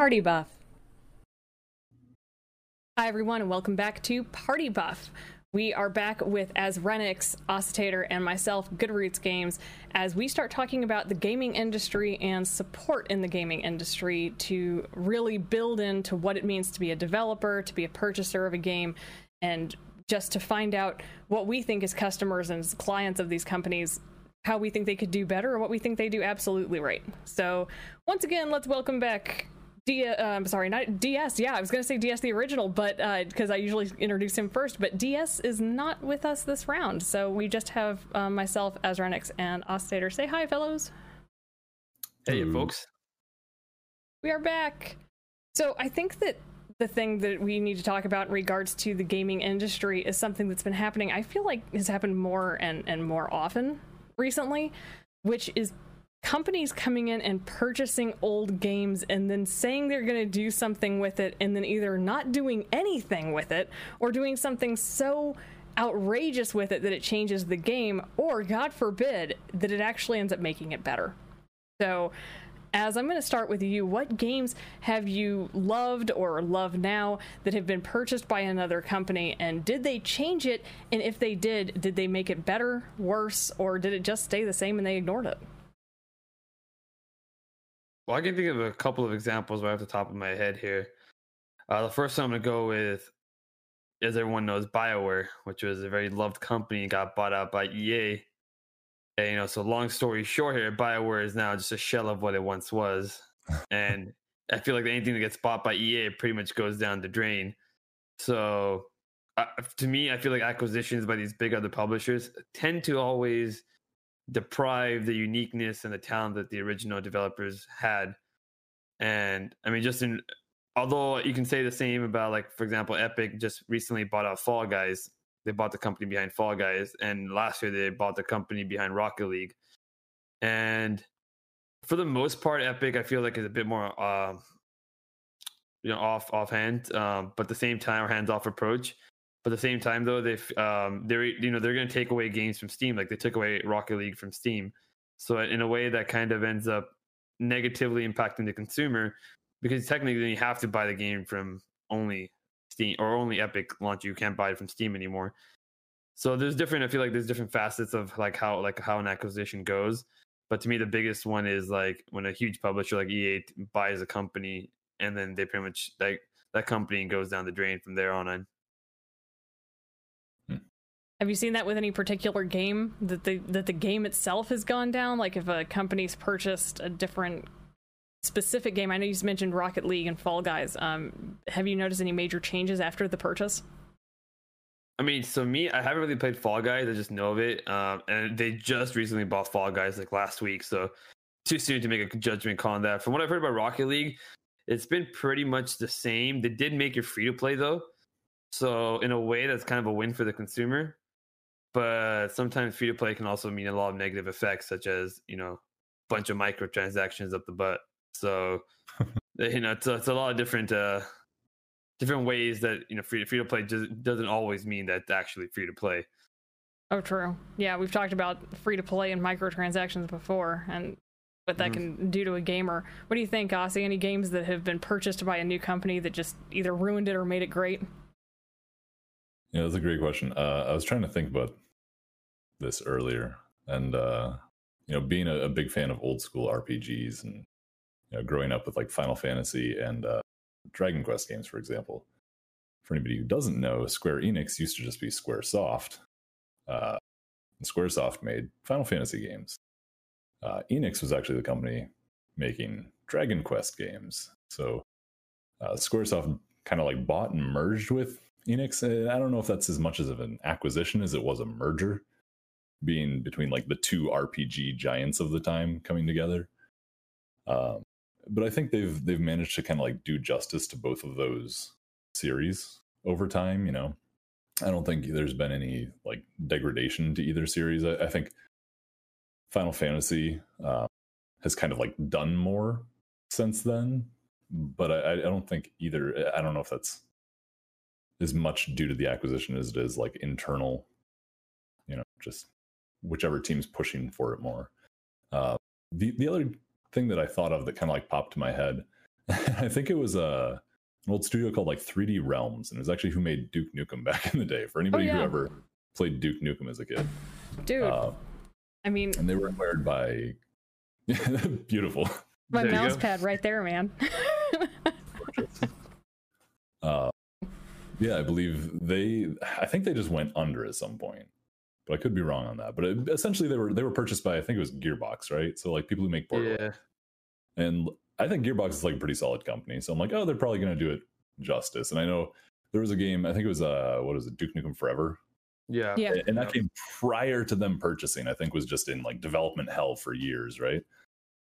Party Buff. Hi, everyone, and welcome back to Party Buff. We are back with as Renix, Oscitater, and myself, Goodroots Games, as we start talking about the gaming industry and support in the gaming industry to really build into what it means to be a developer, to be a purchaser of a game, and just to find out what we think as customers and as clients of these companies how we think they could do better or what we think they do absolutely right. So, once again, let's welcome back D. Uh, I'm sorry, not DS. Yeah, I was going to say DS the original, but because uh, I usually introduce him first, but DS is not with us this round. So we just have um, myself, Azrenix, and Oscitater. Say hi, fellows. Hey, Ooh. folks. We are back. So I think that the thing that we need to talk about in regards to the gaming industry is something that's been happening. I feel like has happened more and and more often recently, which is companies coming in and purchasing old games and then saying they're going to do something with it and then either not doing anything with it or doing something so outrageous with it that it changes the game or god forbid that it actually ends up making it better. So as I'm going to start with you, what games have you loved or love now that have been purchased by another company? And did they change it? And if they did, did they make it better, worse, or did it just stay the same and they ignored it? Well, I can think of a couple of examples right off the top of my head here. Uh, the first one I'm going to go with, as everyone knows, BioWare, which was a very loved company, and got bought out by EA and, you know, so long story short here, Bioware is now just a shell of what it once was. and I feel like anything that gets bought by EA pretty much goes down the drain. So uh, to me, I feel like acquisitions by these big other publishers tend to always deprive the uniqueness and the talent that the original developers had. And I mean, just in although you can say the same about like, for example, Epic just recently bought out Fall Guys they bought the company behind Fall Guys, and last year they bought the company behind Rocket League. And for the most part, Epic I feel like is a bit more, uh, you know, off offhand, um, but at the same time, hands off approach. But at the same time, though, they've um, they're you know they're going to take away games from Steam, like they took away Rocket League from Steam. So in a way, that kind of ends up negatively impacting the consumer because technically you have to buy the game from only Steam or only Epic launch. You can't buy it from Steam anymore. So there's different. I feel like there's different facets of like how like how an acquisition goes. But to me, the biggest one is like when a huge publisher like EA buys a company and then they pretty much like that company goes down the drain from there on. Have you seen that with any particular game that the that the game itself has gone down? Like if a company's purchased a different specific game, I know you mentioned Rocket League and Fall Guys. Um, have you noticed any major changes after the purchase? I mean, so me, I haven't really played Fall Guys. I just know of it, um, and they just recently bought Fall Guys like last week. So too soon to make a judgment call on that. From what I've heard about Rocket League, it's been pretty much the same. They did make it free to play though, so in a way, that's kind of a win for the consumer. But sometimes free to play can also mean a lot of negative effects, such as you know, bunch of microtransactions up the butt. So you know, it's, it's a lot of different uh, different ways that you know free free to play just doesn't always mean that it's actually free to play. Oh, true. Yeah, we've talked about free to play and microtransactions before, and what that mm-hmm. can do to a gamer. What do you think, Aussie? Any games that have been purchased by a new company that just either ruined it or made it great? Yeah, that's a great question. Uh, I was trying to think about this earlier, and uh, you know, being a, a, big fan of old school RPGs and you know, growing up with like Final Fantasy and uh, Dragon Quest games, for example. For anybody who doesn't know, Square Enix used to just be SquareSoft. Uh, SquareSoft made Final Fantasy games. Uh, Enix was actually the company making Dragon Quest games. So uh, SquareSoft kind of like bought and merged with Enix. I don't know if that's as much as of an acquisition as it was a merger, being between like the two RPG giants of the time coming together. Um, but I think they've they've managed to kind of like do justice to both of those series over time. You know, I don't think there's been any like degradation to either series. I, I think Final Fantasy uh, has kind of like done more since then, but I, I don't think either. I don't know if that's as much due to the acquisition as it is like internal. You know, just whichever team's pushing for it more. Uh, the the other thing that I thought of that kind of like popped to my head, I think it was a an old studio called like 3D Realms, and it was actually who made Duke Nukem back in the day. For anybody who yeah. ever played Duke Nukem as a kid, Dude, uh, I mean, and they were acquired by beautiful. my there mouse pad right there, man. Uh, yeah, I believe they. I think they just went under at some point, but I could be wrong on that. But it, essentially, they were they were purchased by I think it was Gearbox, right? So like people who make Borderlands, Yeah. and I think Gearbox is like a pretty solid company. So I'm like, oh, they're probably going to do it justice. And I know there was a game. I think it was uh, what is it, Duke Nukem Forever, Yeah. yeah. and that game prior to them purchasing, I think was just in like development hell for years, right?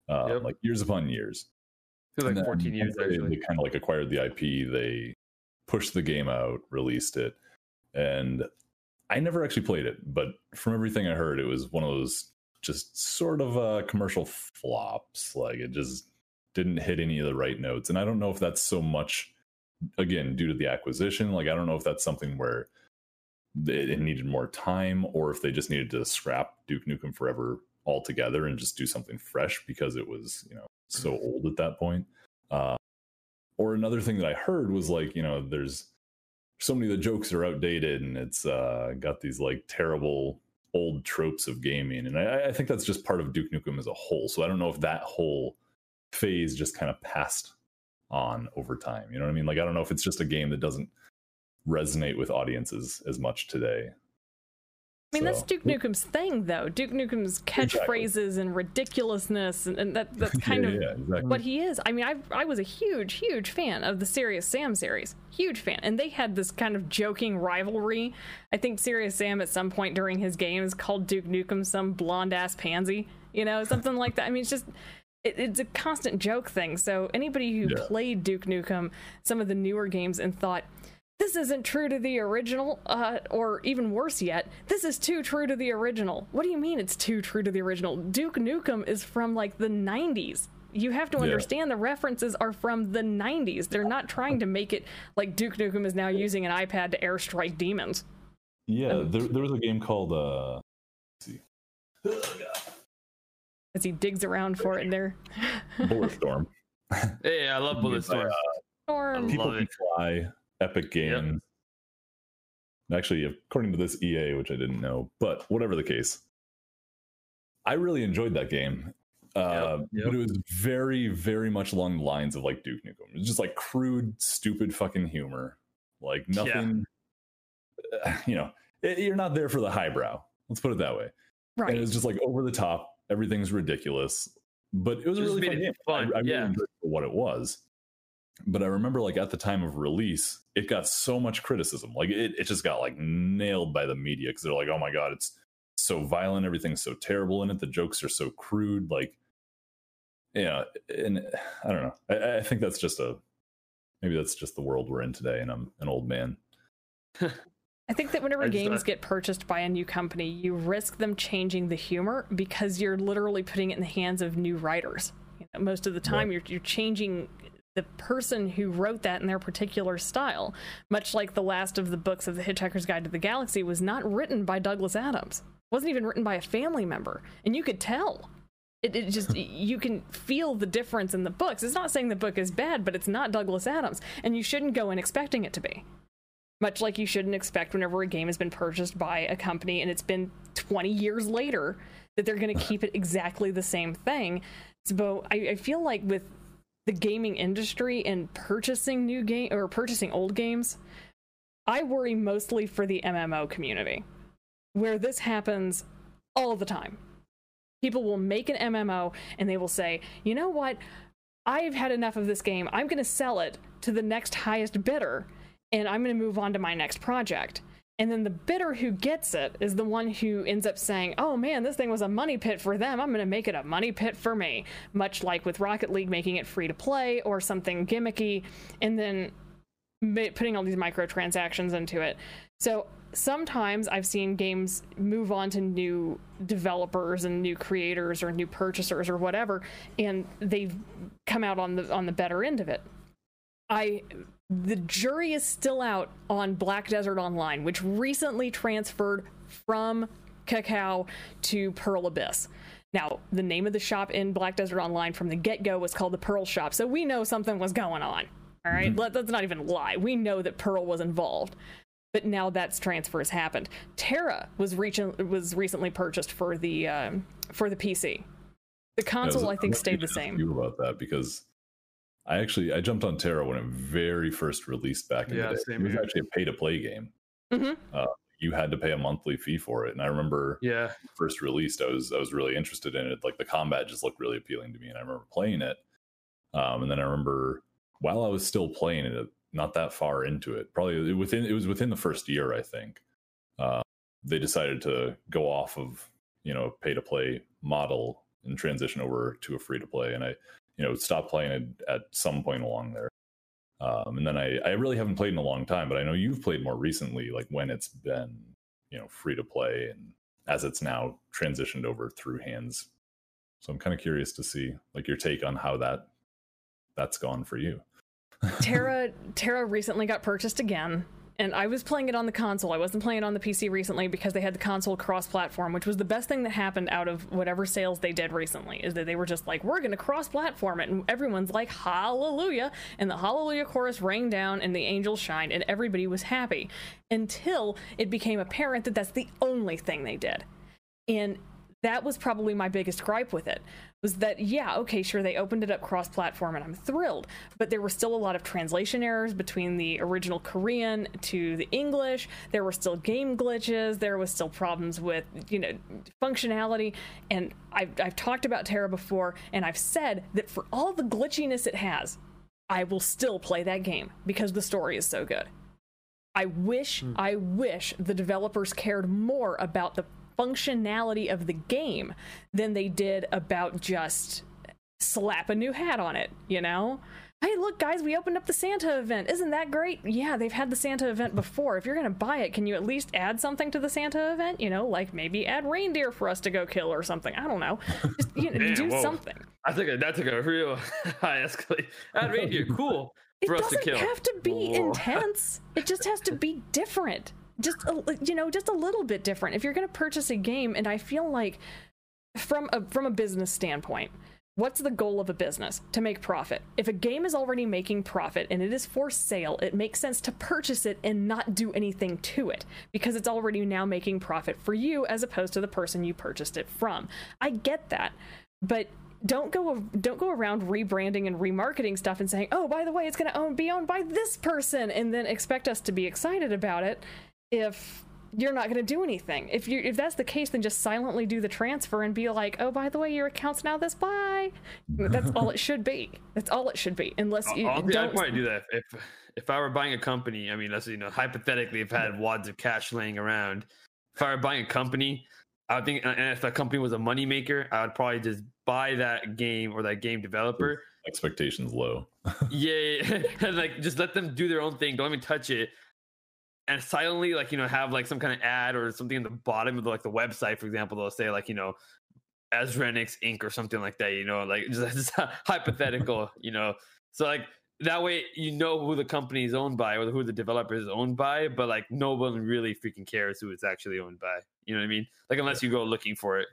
Uh, Yep. Like years upon years. It was like 14 years they. They kind of like acquired the IP. They pushed the game out, released it, and I never actually played it. But from everything I heard, it was one of those just sort of uh, commercial flops. Like it just didn't hit any of the right notes. And I don't know if that's so much again due to the acquisition. Like I don't know if that's something where it, needed more time, or if they just needed to scrap Duke Nukem Forever altogether and just do something fresh because it was you know so old at that point. Uh, or another thing that I heard was like you know there's so many of the jokes are outdated and it's uh, got these like terrible old tropes of gaming, and I, I think that's just part of Duke Nukem as a whole. So I don't know if that whole phase just kind of passed on over time. You know what I mean? Like I don't know if it's just a game that doesn't resonate with audiences as much today. I mean, that's Duke Nukem's thing, though. Duke Nukem's catchphrases and ridiculousness, and, and that, that's kind yeah, of yeah, exactly. what he is. I mean, I I was a huge, huge fan of the Serious Sam series, huge fan, and they had this kind of joking rivalry. I think Serious Sam at some point during his games called Duke Nukem some blonde ass pansy, you know, something like that. I mean, it's just. It, it's a constant joke thing. So anybody who Yeah. played Duke Nukem, some of the newer games, and thought this isn't true to the original, uh, or even worse yet, this is too true to the original. What do you mean it's too true to the original? Duke Nukem is from like the 90s. You have to Yeah. understand the references are from the 90s. They're not trying to make it like Duke Nukem is now using an iPad to airstrike demons. Yeah, there, there was a game called uh let's see. As he digs around for it there. Bulletstorm. Hey, I love Bulletstorm. Storm. People Love Can it. Fly, Epic Games. Actually, according to this EA, which I didn't know, but whatever the case, I really enjoyed that game. Uh, Yep, yep. But it was very, very much along the lines of like Duke Nukem. It was just like crude, stupid fucking humor. Like nothing, uh, you know, it- you're not there for the highbrow. Let's put it that way. Right. And it was just like over the top. Everything's ridiculous, but it was a really fun game. fun, I, I really enjoyed what it was. But I remember, like at the time of release, it got so much criticism. Like it, it just got like nailed by the media because they're like, "Oh my god, it's so violent. Everything's so terrible in it. The jokes are so crude." Like, yeah, and I don't know. I, I think that's just a maybe that's just the world we're in today, and I'm an old man. I think that whenever just- games I- get purchased by a new company, you risk them changing the humor because you're literally putting it in the hands of new writers. You know, most of the time, you're you're changing the person who wrote that in their particular style. Much like the last of the books of the Hitchhiker's Guide to the Galaxy was not written by Douglas Adams. wasn't even written by a family member, and you could tell. It, it just you can feel the difference in the books. It's not saying the book is bad, but it's not Douglas Adams, and you shouldn't go in expecting it to be much like you shouldn't expect whenever a game has been purchased by a company and it's been 20 years later that they're going to keep it exactly the same thing. So I, I feel like with the gaming industry and purchasing new game or purchasing old games, I worry mostly for the MMO community, where this happens all the time. People will make an MMO and they will say, you know what? I've had enough of this game. I'm going to sell it to the next highest bidder and I'm going to move on to my next project. And then the bidder who gets it is the one who ends up saying, oh man, this thing was a money pit for them. I'm going to make it a money pit for me. Much like with Rocket League making it free to play or something gimmicky, and then putting all these microtransactions into it. So sometimes I've seen games move on to new developers and new creators or new purchasers or whatever, and they've come out on the on the better end of it. I the jury is still out on Black Desert Online, which recently transferred from Kakao to Pearl Abyss. Now, the name of the shop in Black Desert Online from the get go was called the Pearl Shop, so we know something was going on. All right? Let, let's not even lie. We know that Pearl was involved. But now that's transfer has happened. TERA was recent, was recently purchased for the um, for the PC. The console, Yeah, I think, stayed the same. You about that because I actually I jumped on TERA when it very first released back in Yeah, the day. same It was here. actually a pay to play game. Mhm. Uh, you had to pay a monthly fee for it, and I remember Yeah. first released, I was I was really interested in it. Like the combat just looked really appealing to me, and I remember playing it. Um, and then I remember while I was still playing it, not that far into it, probably within it was within the first year, I think. Uh, they decided to go off of you know pay to play model and transition over to a free to play, and I you know stop playing it at some point along there. Um, and then I, I really haven't played in a long time, but I know you've played more recently, like when it's been, you know, free to play and as it's now transitioned over through hands. So I'm kind of curious to see like your take on how that that's gone for you. TERA TERA recently got purchased again, and I was playing it on the console. I wasn't playing it on the PC recently because they had the console cross-platform, which was the best thing that happened out of whatever sales they did recently. Is that they were just like, we're going to cross-platform it, and everyone's like, hallelujah, and the hallelujah chorus rang down, and the angels shined, and everybody was happy until it became apparent that that's the only thing they did, and that was probably my biggest gripe with it was that yeah okay sure they opened it up cross platform and i'm thrilled but there were still a lot of translation errors between the original korean to the english. There were still game glitches. There was still problems with you know functionality. And i've, I've talked about TERA before and i've said that for all the glitchiness it has i will still play that game because the story is so good. I wish, hmm. I wish the developers cared more about the functionality of the game than they did about just slap a new hat on it, you know? Hey, look, guys, we opened up the Santa event. Isn't that great? Yeah, they've had the Santa event before. If you're going to buy it, can you at least add something to the Santa event? You know, like maybe add reindeer for us to go kill or something. I don't know. Just, you know, Damn, do whoa. something. I think that took a real high escalate. That reindeer, cool It for us to doesn't kill. have to be Whoa. intense. It just has to be different. Just a, you know, just a little bit different. If you're going to purchase a game, and I feel like from a from a business standpoint, what's the goal of a business? To make profit. If a game is already making profit and it is for sale, it makes sense to purchase it and not do anything to it because it's already now making profit for you as opposed to the person you purchased it from. I get that. But don't go don't go around rebranding and remarketing stuff and saying, "Oh, by the way, it's going to own, be owned by this person," and then expect us to be excited about it if you're not going to do anything. If you if that's the case, then just silently do the transfer and be like, "Oh, by the way, your account's now this bye." That's all it should be. That's all it should be. Unless you I'd don't probably do that if if I were buying a company. I mean, let's you know, hypothetically, if I had wads of cash laying around, if I were buying a company, I would think, and if that company was a moneymaker, I would probably just buy that game or that game developer. Expectations low. yeah, and like just let them do their own thing. Don't even touch it. And silently, like you know, have like some kind of ad or something in the bottom of the, like the website, for example. They'll say like you know, Azrenix Inc. or something like that. You know, like just, just hypothetical. You know, so like that way you know who the company is owned by or who the developer is owned by, but like no one really freaking cares who it's actually owned by. You know what I mean? Like unless you go looking for it.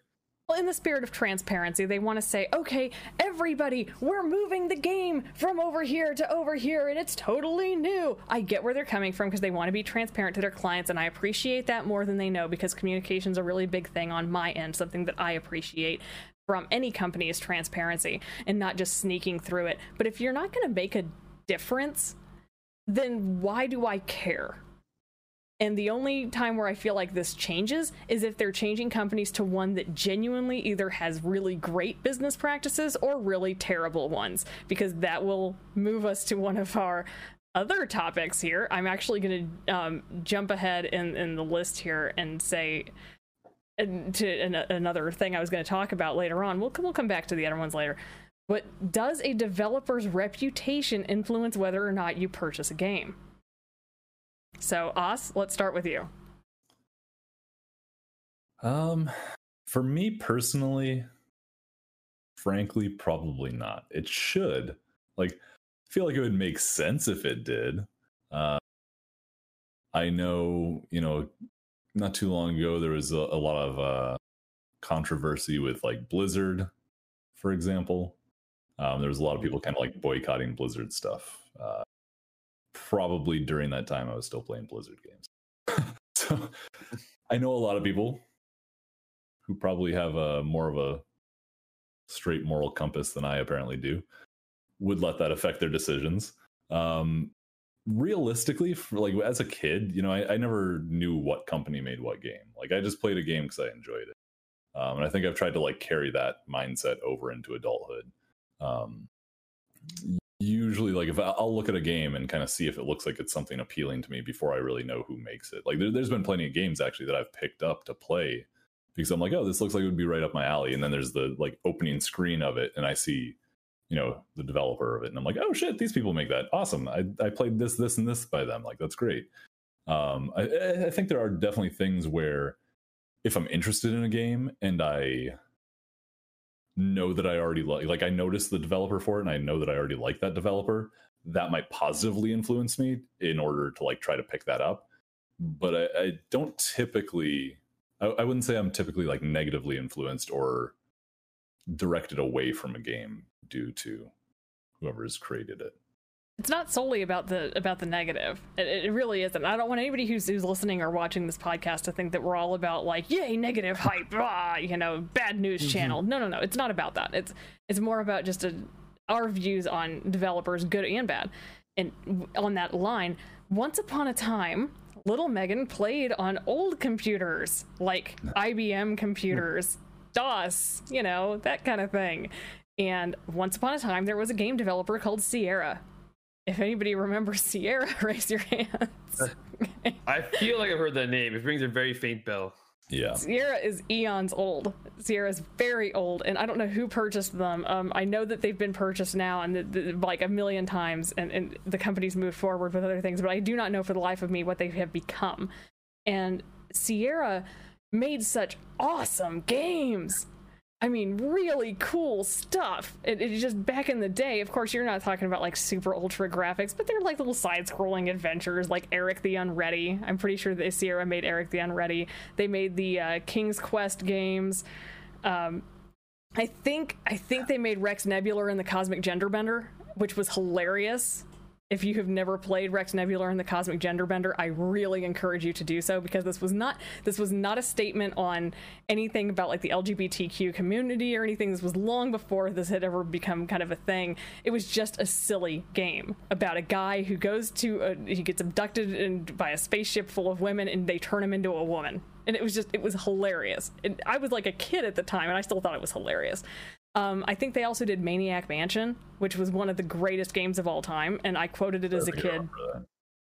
Well, in the spirit of transparency, they want to say, okay, everybody, we're moving the game from over here to over here, and it's totally new. I get where they're coming from because they want to be transparent to their clients, and I appreciate that more than they know because communication is a really big thing on my end, something that I appreciate from any company is transparency and not just sneaking through it. But if you're not going to make a difference, then why do I care? And the only time where I feel like this changes is if they're changing companies to one that genuinely either has really great business practices or really terrible ones, because that will move us to one of our other topics here. I'm actually going to um, jump ahead in, in the list here and say to an, another thing I was going to talk about later on. We'll, we'll come back to the other ones later. But does a developer's reputation influence whether or not you purchase a game? So, Os, let's start with you. Um, for me personally, frankly, probably not. It should. Like, I feel like it would make sense if it did. Uh, I know, you know, not too long ago there was a, a lot of uh, controversy with like Blizzard, for example. Um, there was a lot of people kind of like boycotting Blizzard stuff. Uh, probably during that time, I was still playing Blizzard games. so I know a lot of people who probably have a more of a straight moral compass than I apparently do would let that affect their decisions. Um, realistically, for like as a kid, you know, I, I, never knew what company made what game. Like I just played a game because I enjoyed it, um, and I think I've tried to like carry that mindset over into adulthood. Um, usually, like if I, will look at a game and kind of see if it looks like it's something appealing to me before I really know who makes it. Like there, there's been plenty of games actually that I've picked up to play because I'm like, oh, this looks like it would be right up my alley, and then there's the like opening screen of it, and I see you know the developer of it and i'm like oh shit these people make that. Awesome. I, I played this this and this by them. Like that's great. Um, I, I think there are definitely things where if i'm interested in a game and i know that i already like like i noticed the developer for it and i know that i already like that developer. That might positively influence me in order to like try to pick that up. But i, I don't typically I, I wouldn't say i'm typically like negatively influenced or directed away from a game due to whoever has created it it's not solely about the about the negative. It, it, really isn't. I don't want anybody who's who's listening or watching this podcast to think that we're all about like yay negative hype, ah, you know, bad news mm-hmm. channel. No, no, no. It's not about that. It's it's more about just a, our views on developers, good and bad. And on that line, once upon a time, little Megan played on old computers like IBM computers. DOS, you know, that kind of thing. And once upon a time, there was a game developer called Sierra. If anybody remembers Sierra, raise your hands. I feel like I've heard that name. It rings a very faint bell. Yeah. Sierra is eons old. Sierra is very old, and I don't know who purchased them. Um, I know that they've been purchased now and the, the, like a million times, and, and the company's moved forward with other things, but I do not know for the life of me what they have become. And Sierra made such awesome games. I mean, really cool stuff. It, it, just back in the day, of course, you're not talking about like super ultra graphics, but they're like little side scrolling adventures like Eric the Unready. I'm pretty sure that Sierra made Eric the Unready. They made the uh, King's Quest games. Um, I think I think they made Rex Nebular and the Cosmic Gender Bender, which was hilarious if you have never played Rex Nebular and the Cosmic Gender Bender, I really encourage you to do so because this was not this was not a statement on anything about like the LGBTQ community or anything. This was long before this had ever become kind of a thing. It was just a silly game about a guy who goes to a, he gets abducted and by a spaceship full of women and they turn him into a woman. And it was just it was hilarious. And I was like a kid at the time and I still thought it was hilarious. Um, I think they also did Maniac Mansion, which was one of the greatest games of all time, and I quoted it as a kid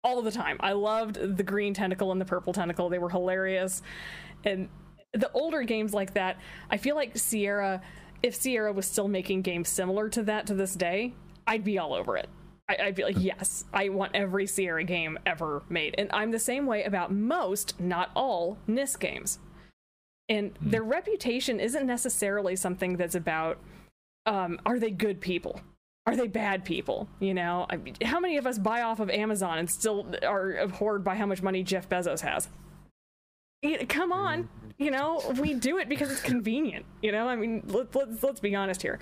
all the time. I loved the green tentacle and the purple tentacle; they were hilarious. And the older games like that, I feel like Sierra, if Sierra was still making games similar to that to this day, I'd be all over it. I, would be like, yes, I want every Sierra game ever made. And I'm the same way about most, not all, NIS games and mm. their reputation isn't necessarily something that's about um, are they good people? Are they bad people? You know I mean, how many of us buy off of amazon and still are abhorred by how much money jeff bezos has? Come on hmm. you know we do it because it's convenient you know? I mean let, let's let's be honest here.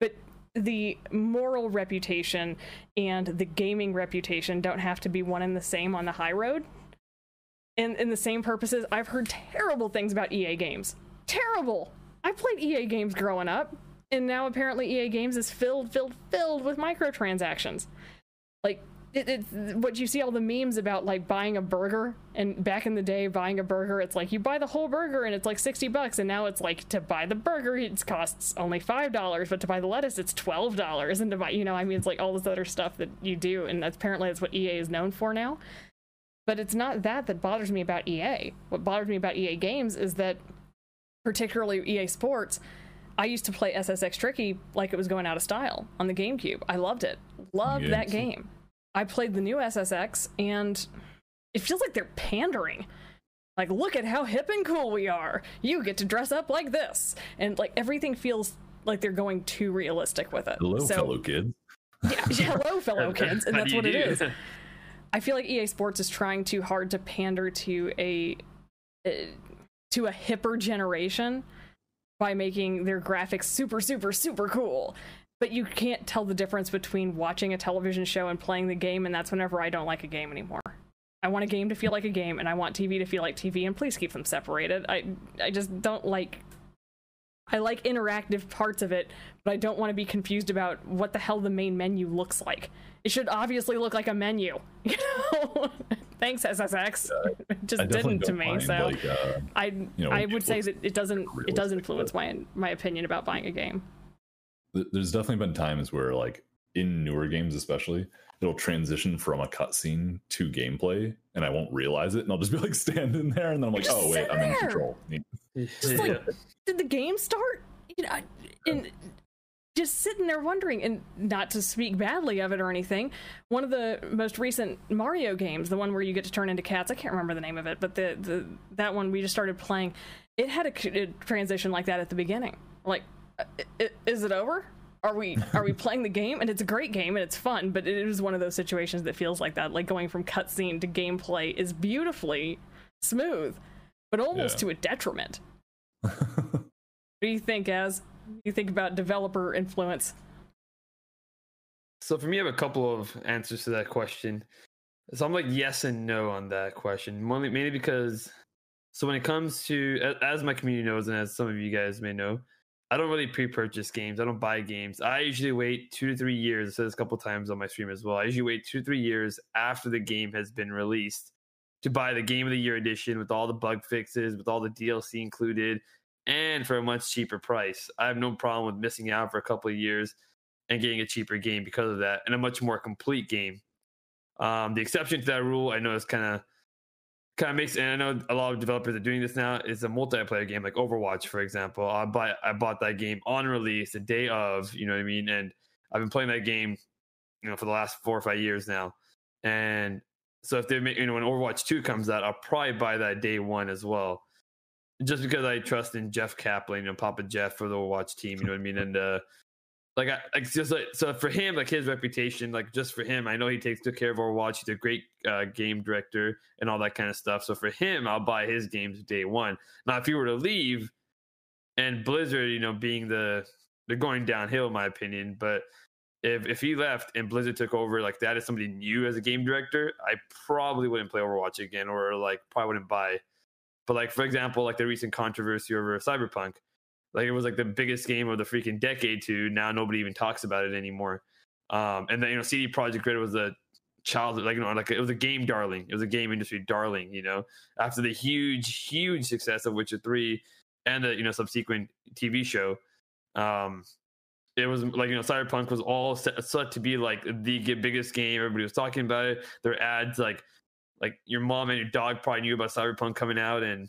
But the moral reputation and the gaming reputation don't have to be one and the same on the high road in, in the same purposes, I've heard terrible things about EA games. Terrible. I played EA games growing up, and now apparently EA games is filled, filled, filled with microtransactions. Like it, it, what you see all the memes about like buying a burger and back in the day buying a burger it's like you buy the whole burger and it's like 60 bucks and now it's like to buy the burger it costs only five dollars but to buy the lettuce it's 12 dollars and to buy you know i mean it's like all this other stuff that you do and that's apparently that's what ea is known for now but it's not that that bothers me about EA. What bothers me about EA games is that, particularly EA Sports, I used to play SSX Tricky like it was going out of style on the GameCube. I loved it. Loved yes. that game. I played the new SSX and it feels like they're pandering. Like, look at how hip and cool we are. You get to dress up like this. And like everything feels like they're going too realistic with it. Hello, so, fellow kids. Yeah, hello, fellow kids. And that's what it is. I feel like EA Sports is trying too hard to pander to a uh, to a hipper generation by making their graphics super, super, super cool. But you can't tell the difference between watching a television show and playing the game, and that's whenever I don't like a game anymore. I want a game to feel like a game, and I want TV to feel like TV, and please keep them separated. I I just don't like. I like interactive parts of it, but I don't want to be confused about what the hell the main menu looks like. It should obviously look like a menu. You know? Thanks, SSX. it just didn't to me. So like, uh, I you know, I would say that it doesn't it does influence my my opinion about buying a game. there's definitely been times where like in newer games especially it'll transition from a cutscene to gameplay and i won't realize it and i'll just be like standing there and then i'm like oh wait sit i'm in control Just like did the game start? You know, and just sitting there wondering, and not to speak badly of it or anything. One of the most recent Mario games, the one where you get to turn into cats, I can't remember the name of it, but the, the that one we just started playing, it had a transition like that at the beginning. Like, uh, i- i- is it over? Are we are we playing the game? And it's a great game and it's fun, but it is one of those situations that feels like that. Like going from cutscene to gameplay is beautifully smooth, but almost Yeah. to a detriment. What do you think, As? You think about developer influence? So for me, I have a couple of answers to that question. So I'm like yes and no on that question. Mainly, mainly because so when it comes to as my community knows and as some of you guys may know, I don't really pre-purchase games. I don't buy games. I usually wait two to three years. I said this a couple times on my stream as well. I usually wait two to three years after the game has been released to buy the game of the year edition with all the bug fixes, with all the DLC included, and for a much cheaper price. I have no problem with missing out for a couple of years and getting a cheaper game because of that and a much more complete game. Um, the exception to that rule, I know it's kind of kind of makes, and I know a lot of developers are doing this now. Is a multiplayer game like Overwatch, for example. I buy I bought that game on release, the day of, you know what I mean, and I've been playing that game, you know, for the last four or five years now. And so if they make, you know, when Overwatch two comes out, I'll probably buy that day one as well, just because I trust in Jeff Kaplan, you know, Papa Jeff for the Overwatch team. You know what I mean, and uh, like I like just like so for him, like his reputation, like just for him, I know he takes good care of Overwatch. He's a great uh, game director and all that kind of stuff. So for him, I'll buy his games day one. Now, if he were to leave, and Blizzard, you know, being the they're going downhill, in my opinion, but if if he left and Blizzard took over like that as somebody new as a game director, I probably wouldn't play Overwatch again, or like probably wouldn't buy. But like for example, like the recent controversy over Cyberpunk, like it was like the biggest game of the freaking decade. To now, nobody even talks about it anymore. Um, and then you know, CD Projekt Red was a child, like you know, like it was a game darling. It was a game industry darling. You know, after the huge, huge success of Witcher Three and the you know subsequent TV show. Um, it was like you know cyberpunk was all set, set to be like the biggest game everybody was talking about it their ads like like your mom and your dog probably knew about cyberpunk coming out and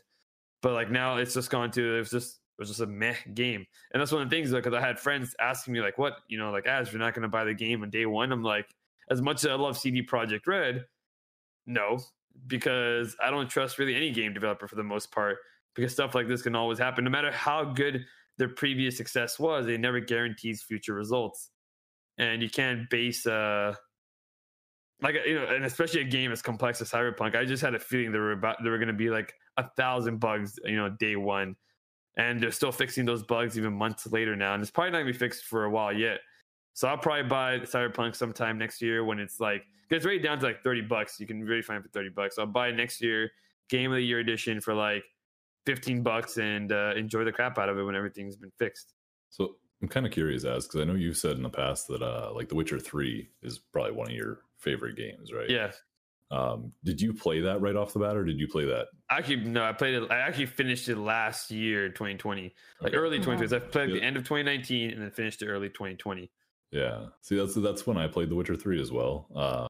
but like now it's just gone to it's just was just a meh game. And that's one of the things because i had friends asking me like what you know like as you're not going to buy the game on day one? I'm like as much as i love CD Projekt Red no because i don't trust really any game developer for the most part because stuff like this can always happen no matter how good their previous success was it never guarantees future results. And you can't base uh like you know and especially a game as complex as cyberpunk i just had a feeling there were about there were going to be like a thousand bugs you know day one and they're still fixing those bugs even months later now and it's probably not going to be fixed for a while yet so i'll probably buy cyberpunk sometime next year when it's like it's already down to like 30 bucks you can really find it for 30 bucks i'll buy it next year game of the year edition for like 15 bucks and uh, enjoy the crap out of it when everything's been fixed. So I'm kind of curious, as because I know you've said in the past that uh, like The Witcher Three is probably one of your favorite games, right? Yeah. Um, did you play that right off the bat, or did you play that? Actually, no, I played it. I actually finished it last year, 2020, like Okay. early 2020. I played Yeah. the end of 2019 and then finished it early 2020. Yeah. See, that's that's when I played The Witcher Three as well. Uh,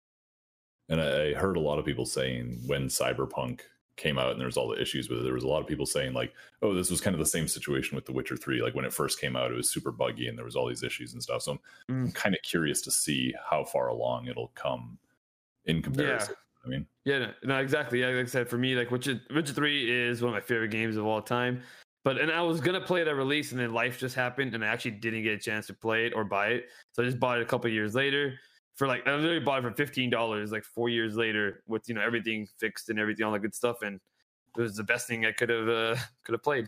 and I, I heard a lot of people saying when Cyberpunk came out and there was all the issues with it, there was a lot of people saying like, "Oh, this was kind of the same situation with The Witcher Three. Like when it first came out, it was super buggy and there was all these issues and stuff." So I'm, I'm Mm. kind of curious to see how far along it'll come in comparison. I mean, Yeah, no, no, exactly. Yeah, like I said, for me, like Witcher, Witcher Three is one of my favorite games of all time. But and I was gonna play it at release, and then life just happened, and I actually didn't get a chance to play it or buy it. So I just bought it a couple years later for like I literally bought it for fifteen dollars, like four years later, with you know everything fixed and everything, all that good stuff, and it was the best thing I could have uh, could have played.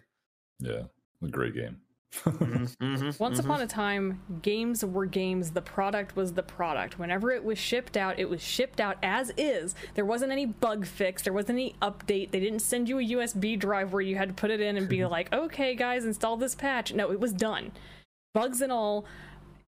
yeah. A great game. Mm-hmm, mm-hmm, Once mhm. upon a time, games were games. The product was the product. Whenever it was shipped out, it was shipped out as is. There wasn't any bug fix. There wasn't any update. They didn't send you a USB drive where you had to put it in and be like, okay, guys, install this patch. No, it was done. Bugs and all,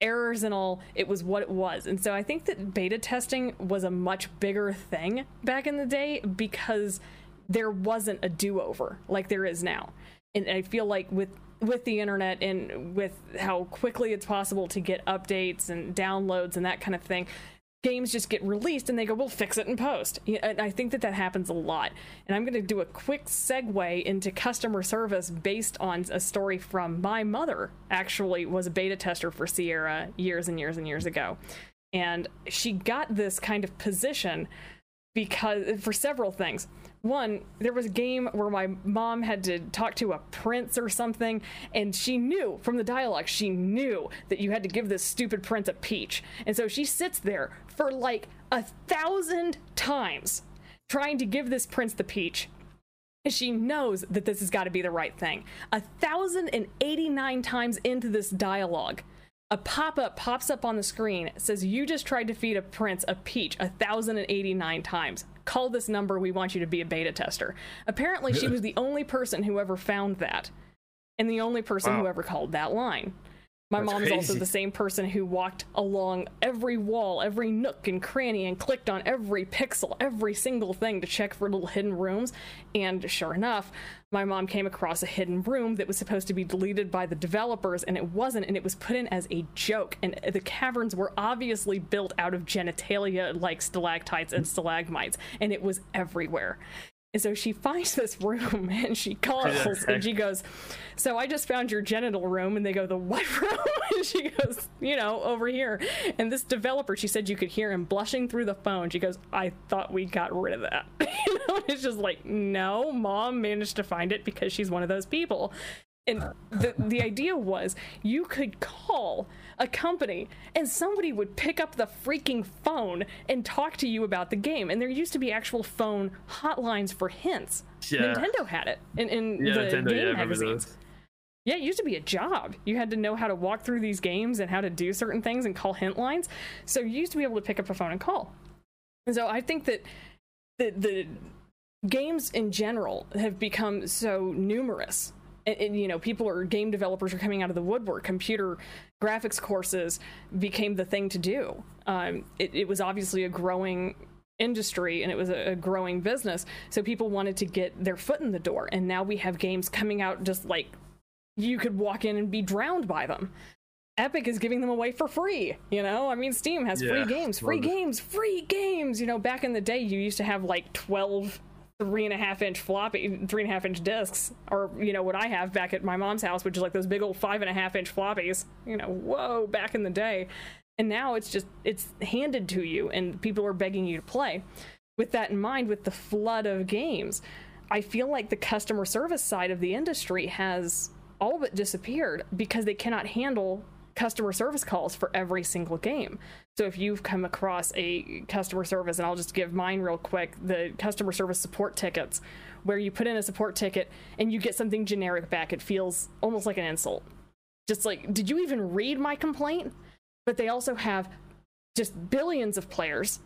errors and all, it was what it was. And so I think that beta testing was a much bigger thing back in the day because there wasn't a do over like there is now. And I feel like with with the internet and with how quickly it's possible to get updates and downloads and that kind of thing, games just get released and they go, we'll fix it in post. And I think that that happens a lot. And I'm going to do a quick segue into customer service based on a story from my mother, actually, was a beta tester for Sierra years and years and years ago. And she got this kind of position because for several things. One, there was a game where my mom had to talk to a prince or something, and she knew from the dialogue, she knew that you had to give this stupid prince a peach. And so she sits there for like a thousand times trying to give this prince the peach. And she knows that this has got to be the right thing. A thousand and eighty-nine times into this dialogue, a pop-up pops up on the screen says you just tried to feed a prince a peach a thousand and eighty-nine times call this number we want you to be a beta tester. Apparently she was the only person who ever found that and the only person who ever called that line my That's mom is also the same person who walked along every wall, every nook and cranny, and clicked on every pixel, every single thing to check for little hidden rooms. And sure enough, my mom came across a hidden room that was supposed to be deleted by the developers, and it wasn't, and it was put in as a joke. And the caverns were obviously built out of genitalia like stalactites and stalagmites, and it was everywhere. And so she finds this room and she calls and she goes, So I just found your genital room. And they go, The what room? And she goes, You know, over here. And this developer, she said you could hear him blushing through the phone. She goes, I thought we got rid of that. you know, it's just like, No, mom managed to find it because she's one of those people. And the, the idea was you could call a company and somebody would pick up the freaking phone and talk to you about the game. And there used to be actual phone hotlines for hints. Yeah. Nintendo had it in, in Yeah, the Nintendo, game yeah, magazines. Yeah, it used to be a job. You had to know how to walk through these games and how to do certain things and call hint lines. So you used to be able to pick up a phone and call. And so I think that the the games in general have become so numerous. And, and, you know, people are game developers are coming out of the woodwork. Computer graphics courses became the thing to do. Um, it, it was obviously a growing industry and it was a, a growing business. So people wanted to get their foot in the door. And now we have games coming out just like you could walk in and be drowned by them. Epic is giving them away for free. You know, I mean, Steam has free games, free games, free games. You know, back in the day, you used to have like 12 three and a half inch floppy, three and a half inch discs, or, you know, what I have back at my mom's house, which is like those big old five and a half inch floppies. You know, whoa, back in the day. And now it's just, it's handed to you and people are begging you to play. With that in mind, with the flood of games, I feel like the customer service side of the industry has all but disappeared because they cannot handle customer service calls for every single game. So if you've come across a customer service, and I'll just give mine real quick the customer service support tickets, where you put in a support ticket and you get something generic back, it feels almost like an insult. Just like, did you even read my complaint? But they also have just billions of players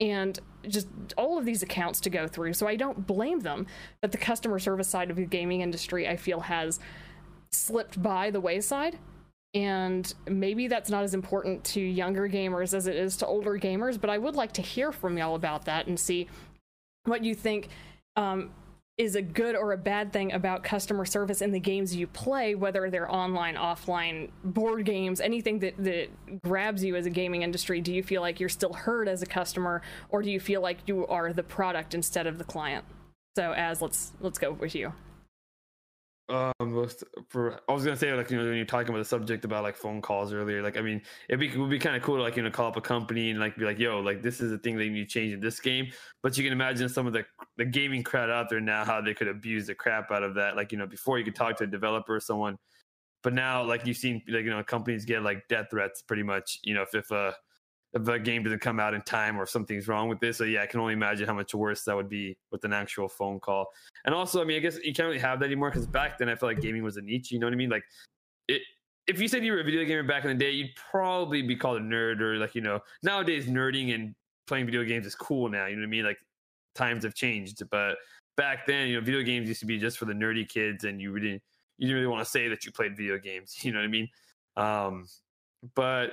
and just all of these accounts to go through. So I don't blame them. But the customer service side of the gaming industry, I feel, has slipped by the wayside. And maybe that's not as important to younger gamers as it is to older gamers. But I would like to hear from y'all about that and see what you think um, is a good or a bad thing about customer service in the games you play, whether they're online, offline, board games, anything that, that grabs you as a gaming industry. Do you feel like you're still heard as a customer, or do you feel like you are the product instead of the client? So, as let's let's go with you. Um, for I was gonna say like you know when you're talking about the subject about like phone calls earlier, like I mean it'd be it would be kind of cool to like you know call up a company and like be like yo like this is the thing that you need to change in this game. But you can imagine some of the the gaming crowd out there now how they could abuse the crap out of that. Like you know before you could talk to a developer or someone, but now like you've seen like you know companies get like death threats pretty much. You know if if uh a game doesn't come out in time or something's wrong with this. So yeah, I can only imagine how much worse that would be with an actual phone call. And also, I mean, I guess you can't really have that anymore because back then I feel like gaming was a niche. You know what I mean? Like, it, if you said you were a video gamer back in the day, you'd probably be called a nerd or like you know nowadays nerding and playing video games is cool now. You know what I mean? Like times have changed, but back then, you know, video games used to be just for the nerdy kids, and you didn't you didn't really want to say that you played video games. You know what I mean? Um, but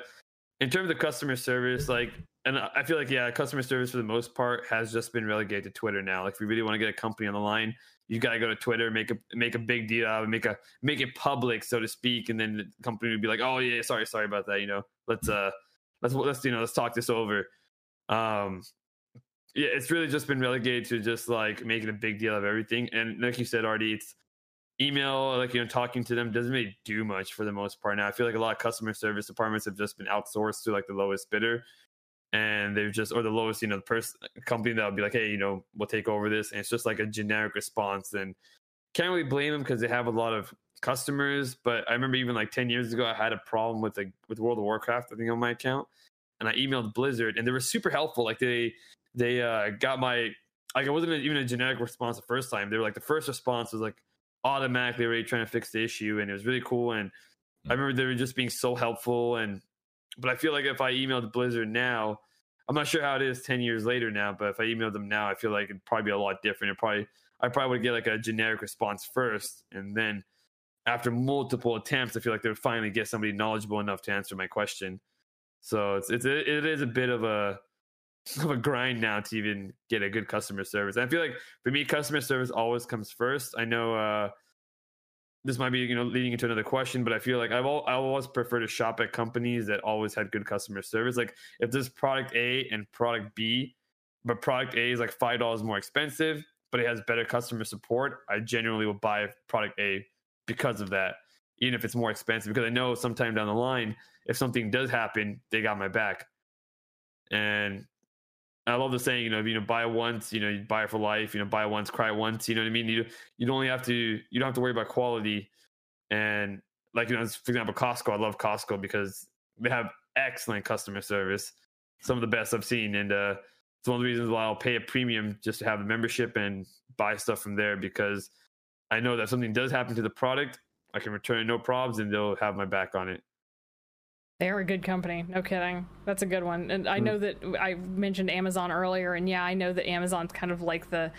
in terms of customer service, like, and I feel like yeah, customer service for the most part has just been relegated to Twitter now. Like, if you really want to get a company on the line, you got to go to Twitter, make a make a big deal out of it, make a make it public, so to speak, and then the company would be like, oh yeah, sorry, sorry about that. You know, let's uh, let's let's you know, let's talk this over. Um, yeah, it's really just been relegated to just like making a big deal of everything. And like you said, already, it's email, like you know, talking to them doesn't really do much for the most part. Now I feel like a lot of customer service departments have just been outsourced to like the lowest bidder. And they've just or the lowest, you know, the person company that'll be like, hey, you know, we'll take over this. And it's just like a generic response. And can't really blame them because they have a lot of customers. But I remember even like 10 years ago, I had a problem with like with World of Warcraft, I think, on my account. And I emailed Blizzard and they were super helpful. Like they they uh, got my like it wasn't even a generic response the first time. They were like the first response was like automatically already trying to fix the issue, and it was really cool. And I mm. remember they were just being so helpful. And but I feel like if I emailed Blizzard now, I'm not sure how it is ten years later now, but if I emailed them now, I feel like it'd probably be a lot different. It probably I probably would get like a generic response first, and then after multiple attempts, I feel like they would finally get somebody knowledgeable enough to answer my question. So it's it's it is a bit of a of a grind now to even get a good customer service. And I feel like for me, customer service always comes first. I know uh, this might be you know leading into another question, but I feel like I've all, I always prefer to shop at companies that always had good customer service. Like if there's product A and product B, but product A is like five dollars more expensive, but it has better customer support, I genuinely will buy product A because of that, even if it's more expensive. Because I know sometime down the line, if something does happen, they got my back. And I love the saying, you know, you know, buy once, you know, you buy it for life, you know, buy once, cry once, you know what I mean? You you don't only have to you don't have to worry about quality. And like, you know, for example, Costco, I love Costco because they have excellent customer service. Some of the best I've seen. And uh it's one of the reasons why I'll pay a premium just to have a membership and buy stuff from there because I know that if something does happen to the product, I can return no problems and they'll have my back on it. They're a good company. No kidding. That's a good one. And I hmm. know that I mentioned Amazon earlier, and yeah, I know that Amazon's kind of like the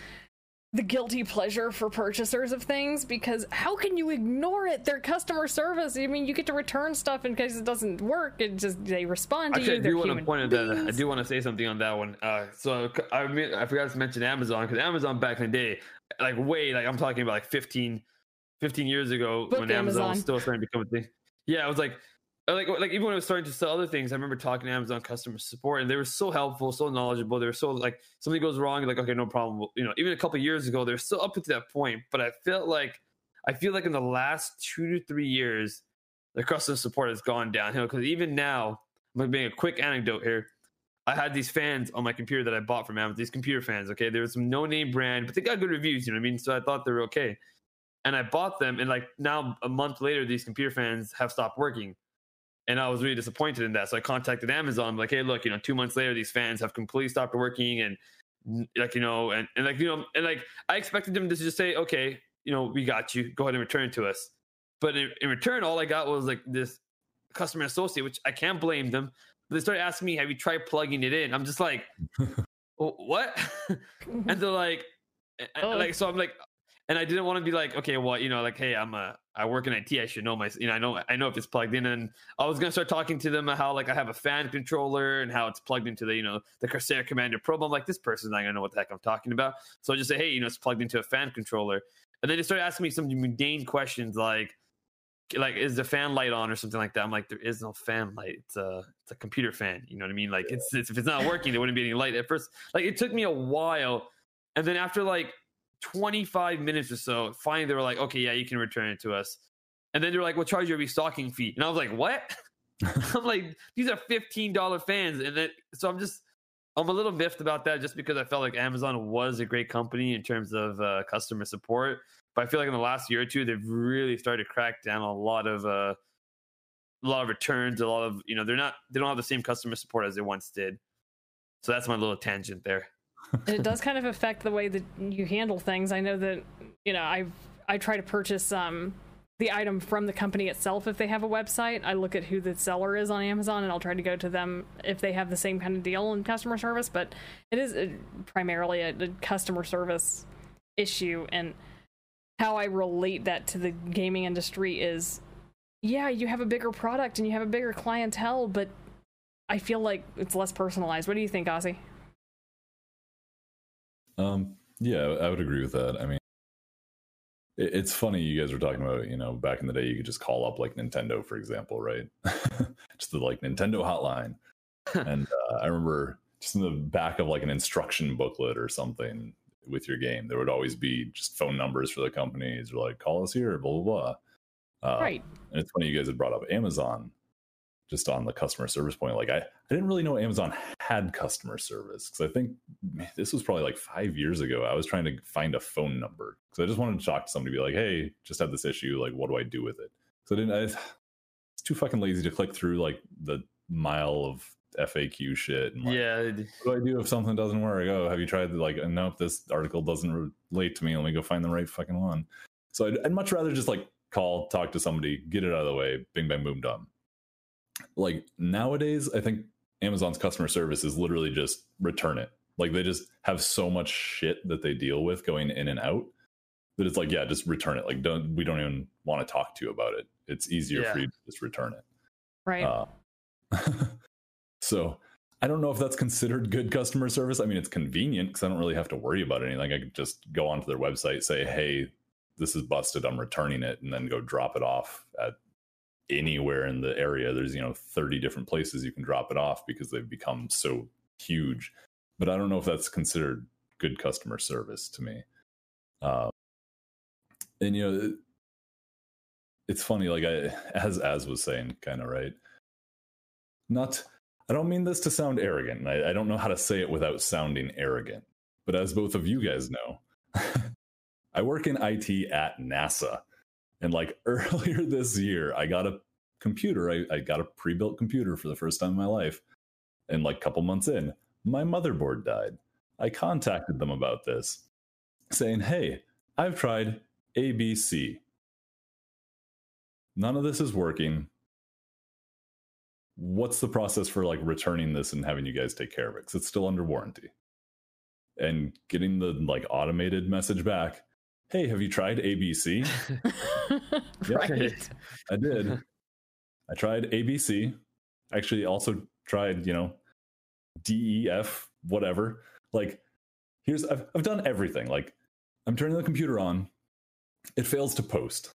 the guilty pleasure for purchasers of things because how can you ignore it? Their customer service. I mean, you get to return stuff in case it doesn't work. It just they respond to Actually, you. I do want to point that. I do want to say something on that one. Uh, so I mean, I forgot to mention Amazon because Amazon back in the day, like way, like I'm talking about like 15, 15 years ago Book when Amazon. Amazon was still starting to become a thing. Yeah, I was like like like even when I was starting to sell other things, I remember talking to Amazon customer support, and they were so helpful, so knowledgeable. They were so like something goes wrong, like okay, no problem. You know, even a couple years ago, they're still up to that point. But I felt like I feel like in the last two to three years, the customer support has gone downhill. Because even now, I'm being a quick anecdote here. I had these fans on my computer that I bought from Amazon. These computer fans, okay, there was some no name brand, but they got good reviews. You know what I mean? So I thought they were okay, and I bought them. And like now, a month later, these computer fans have stopped working and I was really disappointed in that. So I contacted Amazon, like, hey, look, you know, two months later, these fans have completely stopped working, and like, you know, and, and like, you know, and like, I expected them to just say, okay, you know, we got you, go ahead and return it to us. But in, in return, all I got was like this customer associate, which I can't blame them. But they started asking me, have you tried plugging it in? I'm just like, what? and they're like, oh. like, so I'm like, and I didn't want to be like, okay, well, you know, like, hey, I'm a, I work in IT, I should know my, you know, I know, I know if it's plugged in, and I was gonna start talking to them how like I have a fan controller and how it's plugged into the, you know, the Corsair Commander Pro. I'm like, this person's not gonna know what the heck I'm talking about, so I just say, hey, you know, it's plugged into a fan controller, and then they started asking me some mundane questions like, like, is the fan light on or something like that? I'm like, there is no fan light. It's a, it's a computer fan. You know what I mean? Like, it's, it's if it's not working, there wouldn't be any light at first. Like, it took me a while, and then after like 25 minutes or so, finally they were like, okay, yeah, you can return it to us. And then they're like, we'll charge you a restocking fee. And I was like, what? I'm like, these are $15 fans. And then, so I'm just, I'm a little miffed about that just because I felt like Amazon was a great company in terms of uh, customer support. But I feel like in the last year or two, they've really started to crack down a lot of uh, a lot of returns, a lot of you know they're not they don't have the same customer support as they once did. So that's my little tangent there. It does kind of affect the way that you handle things. I know that you know I I try to purchase um the item from the company itself if they have a website. I look at who the seller is on Amazon and I'll try to go to them if they have the same kind of deal in customer service. But it is uh, primarily a, a customer service issue and how I relate that to the gaming industry is yeah, you have a bigger product and you have a bigger clientele, but I feel like it's less personalized. What do you think, Ozzy? Um, yeah, I would agree with that. I mean, it, it's funny you guys were talking about, you know, back in the day, you could just call up like Nintendo, for example, right? just the like Nintendo hotline. and uh, I remember just in the back of like an instruction booklet or something with your game, there would always be just phone numbers for the companies, or like call us here, blah blah blah. Uh, right. And it's funny you guys had brought up Amazon just on the customer service point. Like I, I didn't really know Amazon had customer service because I think man, this was probably like five years ago. I was trying to find a phone number because I just wanted to talk to somebody, be like, "Hey, just had this issue. Like, what do I do with it?" So I didn't. I, it's too fucking lazy to click through like the mile of FAQ shit. And like, yeah. What do I do if something doesn't work? Oh, have you tried like? Uh, nope, this article doesn't relate to me. Let me go find the right fucking one. So I'd, I'd much rather just like call, talk to somebody, get it out of the way, bing bang boom done. Like nowadays, I think Amazon's customer service is literally just return it. Like they just have so much shit that they deal with going in and out that it's like, yeah, just return it. Like don't we don't even want to talk to you about it. It's easier yeah. for you to just return it. Right. Uh, so I don't know if that's considered good customer service. I mean, it's convenient because I don't really have to worry about anything. I could just go onto their website, say, "Hey, this is busted. I'm returning it," and then go drop it off at anywhere in the area. There's you know 30 different places you can drop it off because they've become so huge. But I don't know if that's considered good customer service to me. Uh, and you know, it's funny. Like I, as Az was saying, kind of right. Not I don't mean this to sound arrogant. I, I don't know how to say it without sounding arrogant. But as both of you guys know, I work in IT at NASA. And like earlier this year, I got a computer. I, I got a pre built computer for the first time in my life. And like a couple months in, my motherboard died. I contacted them about this, saying, Hey, I've tried ABC. None of this is working what's the process for like returning this and having you guys take care of it because it's still under warranty and getting the like automated message back hey have you tried abc right i did i tried abc actually also tried you know def whatever like here's I've, I've done everything like i'm turning the computer on it fails to post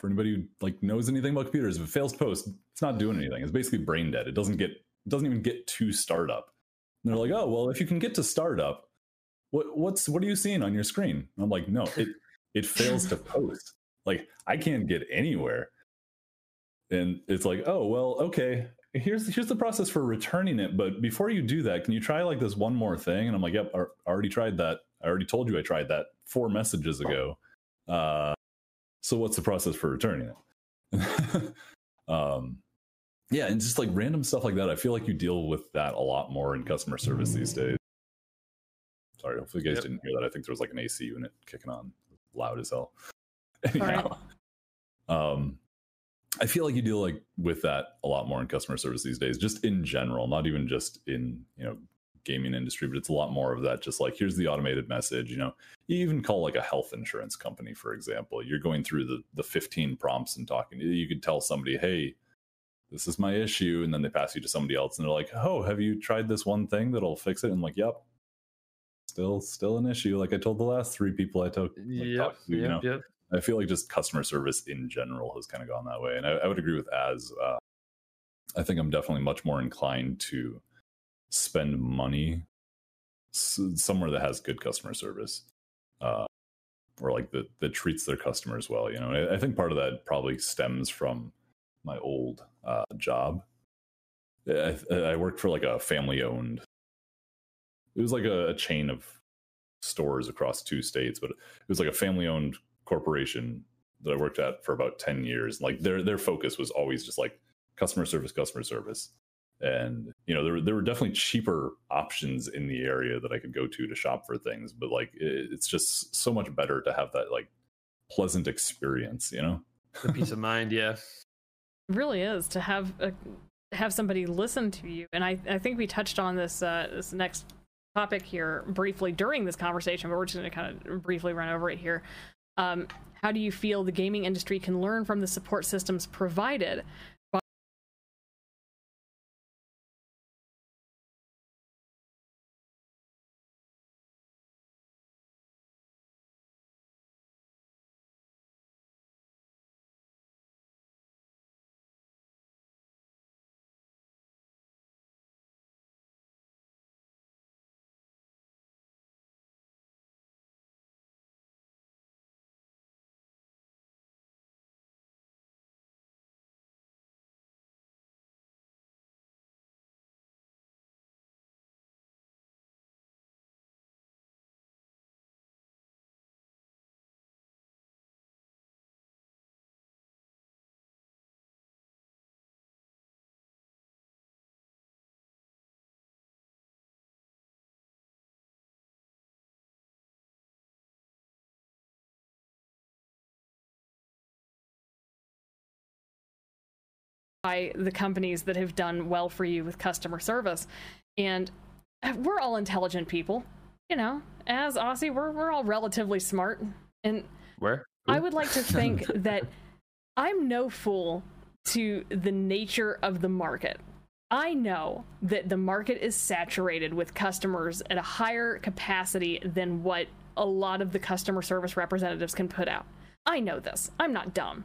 for anybody who like knows anything about computers, if it fails to post, it's not doing anything. It's basically brain dead. It doesn't get it doesn't even get to startup. And they're like, oh well, if you can get to startup, what what's what are you seeing on your screen? And I'm like, no, it it fails to post. Like I can't get anywhere. And it's like, oh well, okay. Here's here's the process for returning it. But before you do that, can you try like this one more thing? And I'm like, yep, I already tried that. I already told you I tried that four messages ago. Uh, so what's the process for returning it? um, yeah, and just like random stuff like that. I feel like you deal with that a lot more in customer service these days. Sorry, hopefully you guys yep. didn't hear that. I think there was like an AC unit kicking on loud as hell. Anyhow, right. um, I feel like you deal like with that a lot more in customer service these days, just in general, not even just in you know gaming industry, but it's a lot more of that. Just like here's the automated message. You know, you even call like a health insurance company, for example. You're going through the the 15 prompts and talking. You could tell somebody, hey, this is my issue, and then they pass you to somebody else, and they're like, oh, have you tried this one thing that'll fix it? And I'm like, yep. Still, still an issue. Like I told the last three people I took. Like, yep, to, you yep, know? yep. I feel like just customer service in general has kind of gone that way, and I, I would agree with Az. Uh, I think I'm definitely much more inclined to spend money somewhere that has good customer service uh, or like that that treats their customers well you know I, I, think part of that probably stems from my old uh, job I, I, worked for like a family owned it was like a, a chain of stores across two states but it was like a family owned corporation that I worked at for about 10 years. Like their their focus was always just like customer service, customer service. And you know, there there were definitely cheaper options in the area that I could go to to shop for things, but like it, it's just so much better to have that like pleasant experience, you know? The peace of mind, yeah. It really is to have a have somebody listen to you. And I, I think we touched on this uh, this next topic here briefly during this conversation, but we're just going to kind of briefly run over it here. Um, how do you feel the gaming industry can learn from the support systems provided by the companies that have done well for you with customer service. And we're all intelligent people, you know. As Aussie, we're we're all relatively smart. And where I would like to think that I'm no fool to the nature of the market. I know that the market is saturated with customers at a higher capacity than what a lot of the customer service representatives can put out. I know this. I'm not dumb.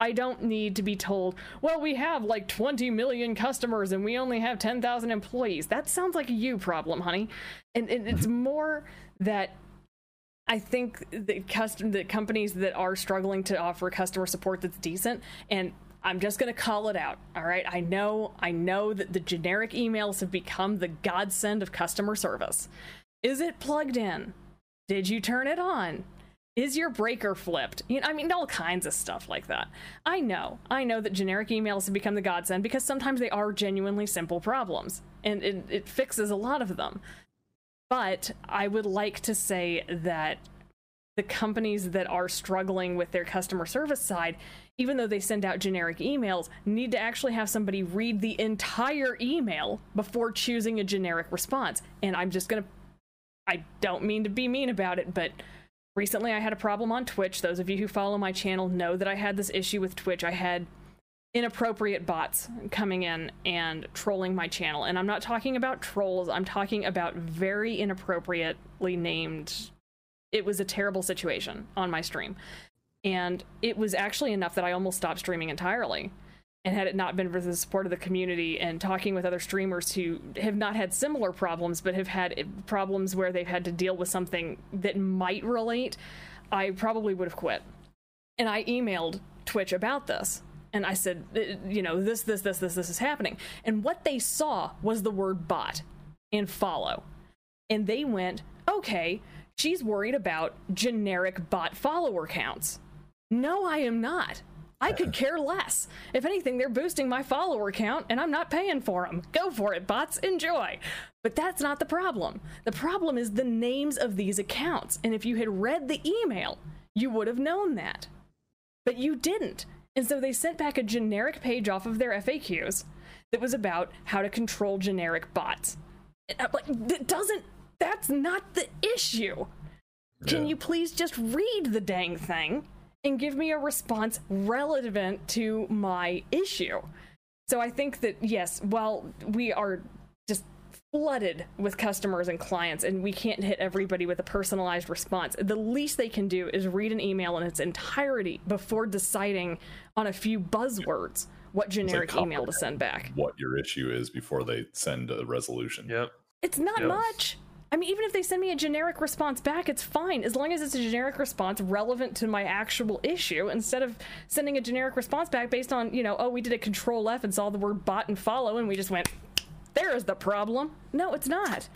I don't need to be told, well, we have like 20 million customers and we only have 10,000 employees. That sounds like a you problem, honey. And, and it's more that I think the custom the companies that are struggling to offer customer support that's decent and I'm just going to call it out. All right. I know I know that the generic emails have become the godsend of customer service. Is it plugged in? Did you turn it on? Is your breaker flipped? You know, I mean, all kinds of stuff like that. I know, I know that generic emails have become the godsend because sometimes they are genuinely simple problems, and it, it fixes a lot of them. But I would like to say that the companies that are struggling with their customer service side, even though they send out generic emails, need to actually have somebody read the entire email before choosing a generic response. And I'm just gonna, I don't mean to be mean about it, but recently I had a problem on Twitch. Those of you who follow my channel know that I had this issue with Twitch. I had inappropriate bots coming in and trolling my channel. And I'm not talking about trolls, I'm talking about very inappropriately named. It was a terrible situation on my stream. And it was actually enough that I almost stopped streaming entirely and had it not been for the support of the community and talking with other streamers who have not had similar problems but have had problems where they've had to deal with something that might relate i probably would have quit. And i emailed twitch about this and i said uh, you know this this this this this is happening. And what they saw was the word bot and follow. And they went okay she's worried about generic bot follower counts. No i am not I could care less. If anything, they're boosting my follower count and I'm not paying for them. Go for it, bots. Enjoy. But that's not the problem. The problem is the names of these accounts. And if you had read the email, you would have known that. But you didn't. And so they sent back a generic page off of their FAQs that was about how to control generic bots. Like, that doesn't, that's not the issue. Yeah. Can you please just read the dang thing and give me a response relevant to my issue. So I think that, yes, while we are just flooded with customers and clients and we can't hit everybody with a personalized response, the least they can do is read an email in its entirety before deciding on a few buzzwords what generic like email to send back. What your issue is before they send a resolution. Yep. It's not yep. much. I mean, even if they send me a generic response back, it's fine as long as it's a generic response relevant to my actual issue instead of sending a generic response back based on, you know, oh, we did a control F and saw the word bot and follow and we just went, there is the problem. No, it's not.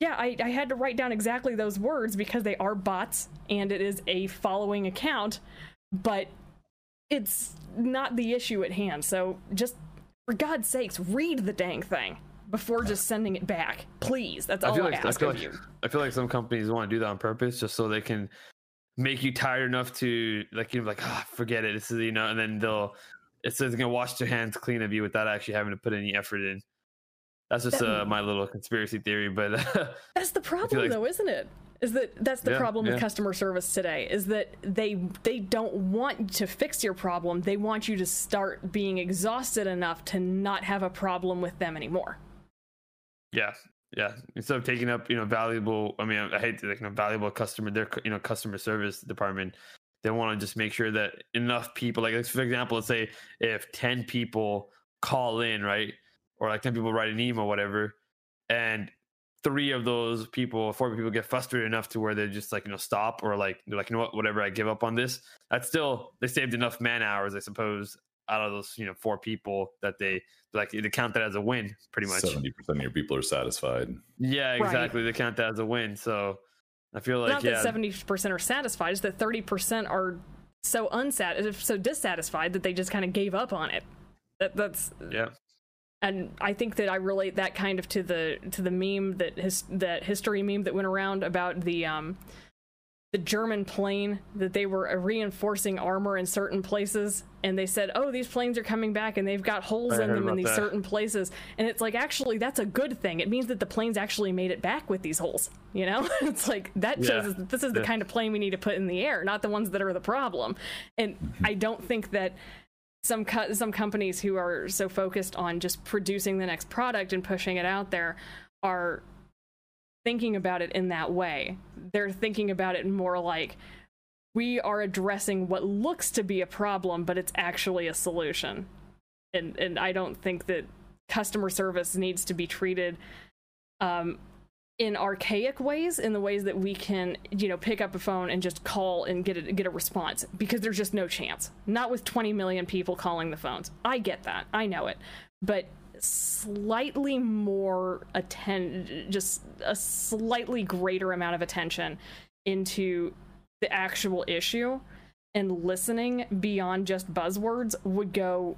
Yeah, I, I had to write down exactly those words because they are bots and it is a following account but it's not the issue at hand. So just for God's sakes, read the dang thing before just sending it back, please. That's all I, feel like, ask I feel of like, you. I feel like some companies want to do that on purpose just so they can make you tired enough to like you know like ah forget it. This is you know, and then they'll it's they're gonna wash their hands clean of you without actually having to put any effort in. That's just uh, my little conspiracy theory, but That's the problem, like- though, isn't it? Is that that's the Yeah, problem with yeah. customer service today? Is that they they don't want to fix your problem. They want you to start being exhausted enough to not have a problem with them anymore. Yeah, yeah. Instead of taking up you know valuable, I mean I hate to like you know valuable customer their you know customer service department. They want to just make sure that enough people, like for example, let's say if ten people call in, right, or like ten people write an email, whatever, and three of those people, four people get frustrated enough to where they just like you know stop or like they're like you know what, whatever, I give up on this. That's still they saved enough man hours, I suppose, out of those you know four people that they like they count that as a win, pretty much. Seventy percent of your people are satisfied. Yeah, Right. exactly. They count that as a win. So I feel like not yeah, that seventy percent are satisfied, it's that thirty percent are so unsat so dissatisfied that they just kind of gave up on it. That, that's yeah, and I think that I relate that kind of to the to the meme that his that history meme that went around about the um the German plane that they were uh, reinforcing armor in certain places and they said oh these planes are coming back and they've got holes I in them in these that. certain places and it's like actually that's a good thing it means that the planes actually made it back with these holes you know it's like that shows Yeah. us that this is the Yeah. kind of plane we need to put in the air not the ones that are the problem and I don't think that some co- some companies who are so focused on just producing the next product and pushing it out there are thinking about it in that way. They're thinking about it more like we are addressing what looks to be a problem, but it's actually a solution. And and I don't think that customer service needs to be treated um, in archaic ways, in the ways that we can, you know, pick up a phone and just call and get a, get a response because there's just no chance. Not with 20 million people calling the phones. I get that. I know it. But slightly more attend just a slightly greater amount of attention into the actual issue and listening beyond just buzzwords would go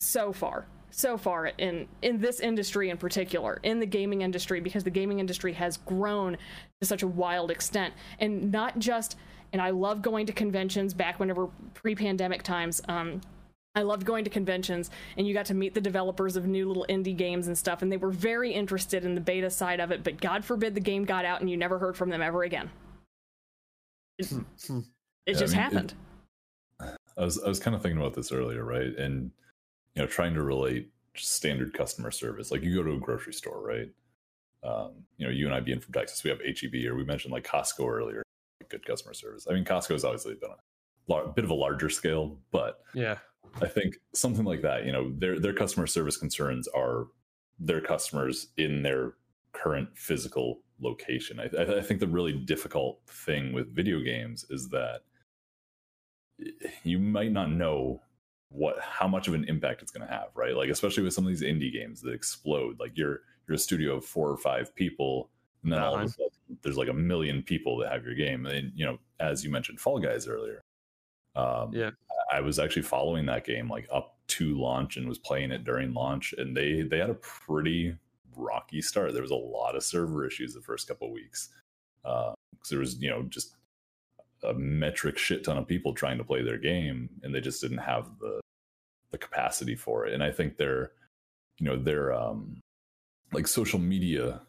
so far so far in in this industry in particular in the gaming industry because the gaming industry has grown to such a wild extent. And not just and i love going to conventions back whenever pre-pandemic times um I loved going to conventions and you got to meet the developers of new little indie games and stuff, and they were very interested in the beta side of it, but God forbid the game got out and you never heard from them ever again. It, it Yeah, I just mean, it- happened. I was I was kind of thinking about this earlier, right? And you know, trying to relate standard customer service. Like you go to a grocery store, right? Um, you know, you and I being from Texas, we have HEB, or we mentioned like Costco earlier. Good customer service. I mean, Costco has obviously been a lar- bit of a larger scale, but yeah, I think something like that. You know, their their customer service concerns are their customers in their current physical location. I, I I think the really difficult thing with video games is that you might not know what how much of an impact it's going to have, right? Like especially with some of these indie games that explode. Like you're you're a studio of four or five people, and then all of a Uh-huh. sudden there's like a million people that have your game. And you know, as you mentioned, Fall Guys earlier. Um, Yeah. I was actually following that game like up to launch and was playing it during launch, and they they had a pretty rocky start. There was a lot of server issues the first couple of weeks because there was you know just a metric shit ton of people trying to play their game, and they just didn't have the the capacity for it. And I think their you know their um like social media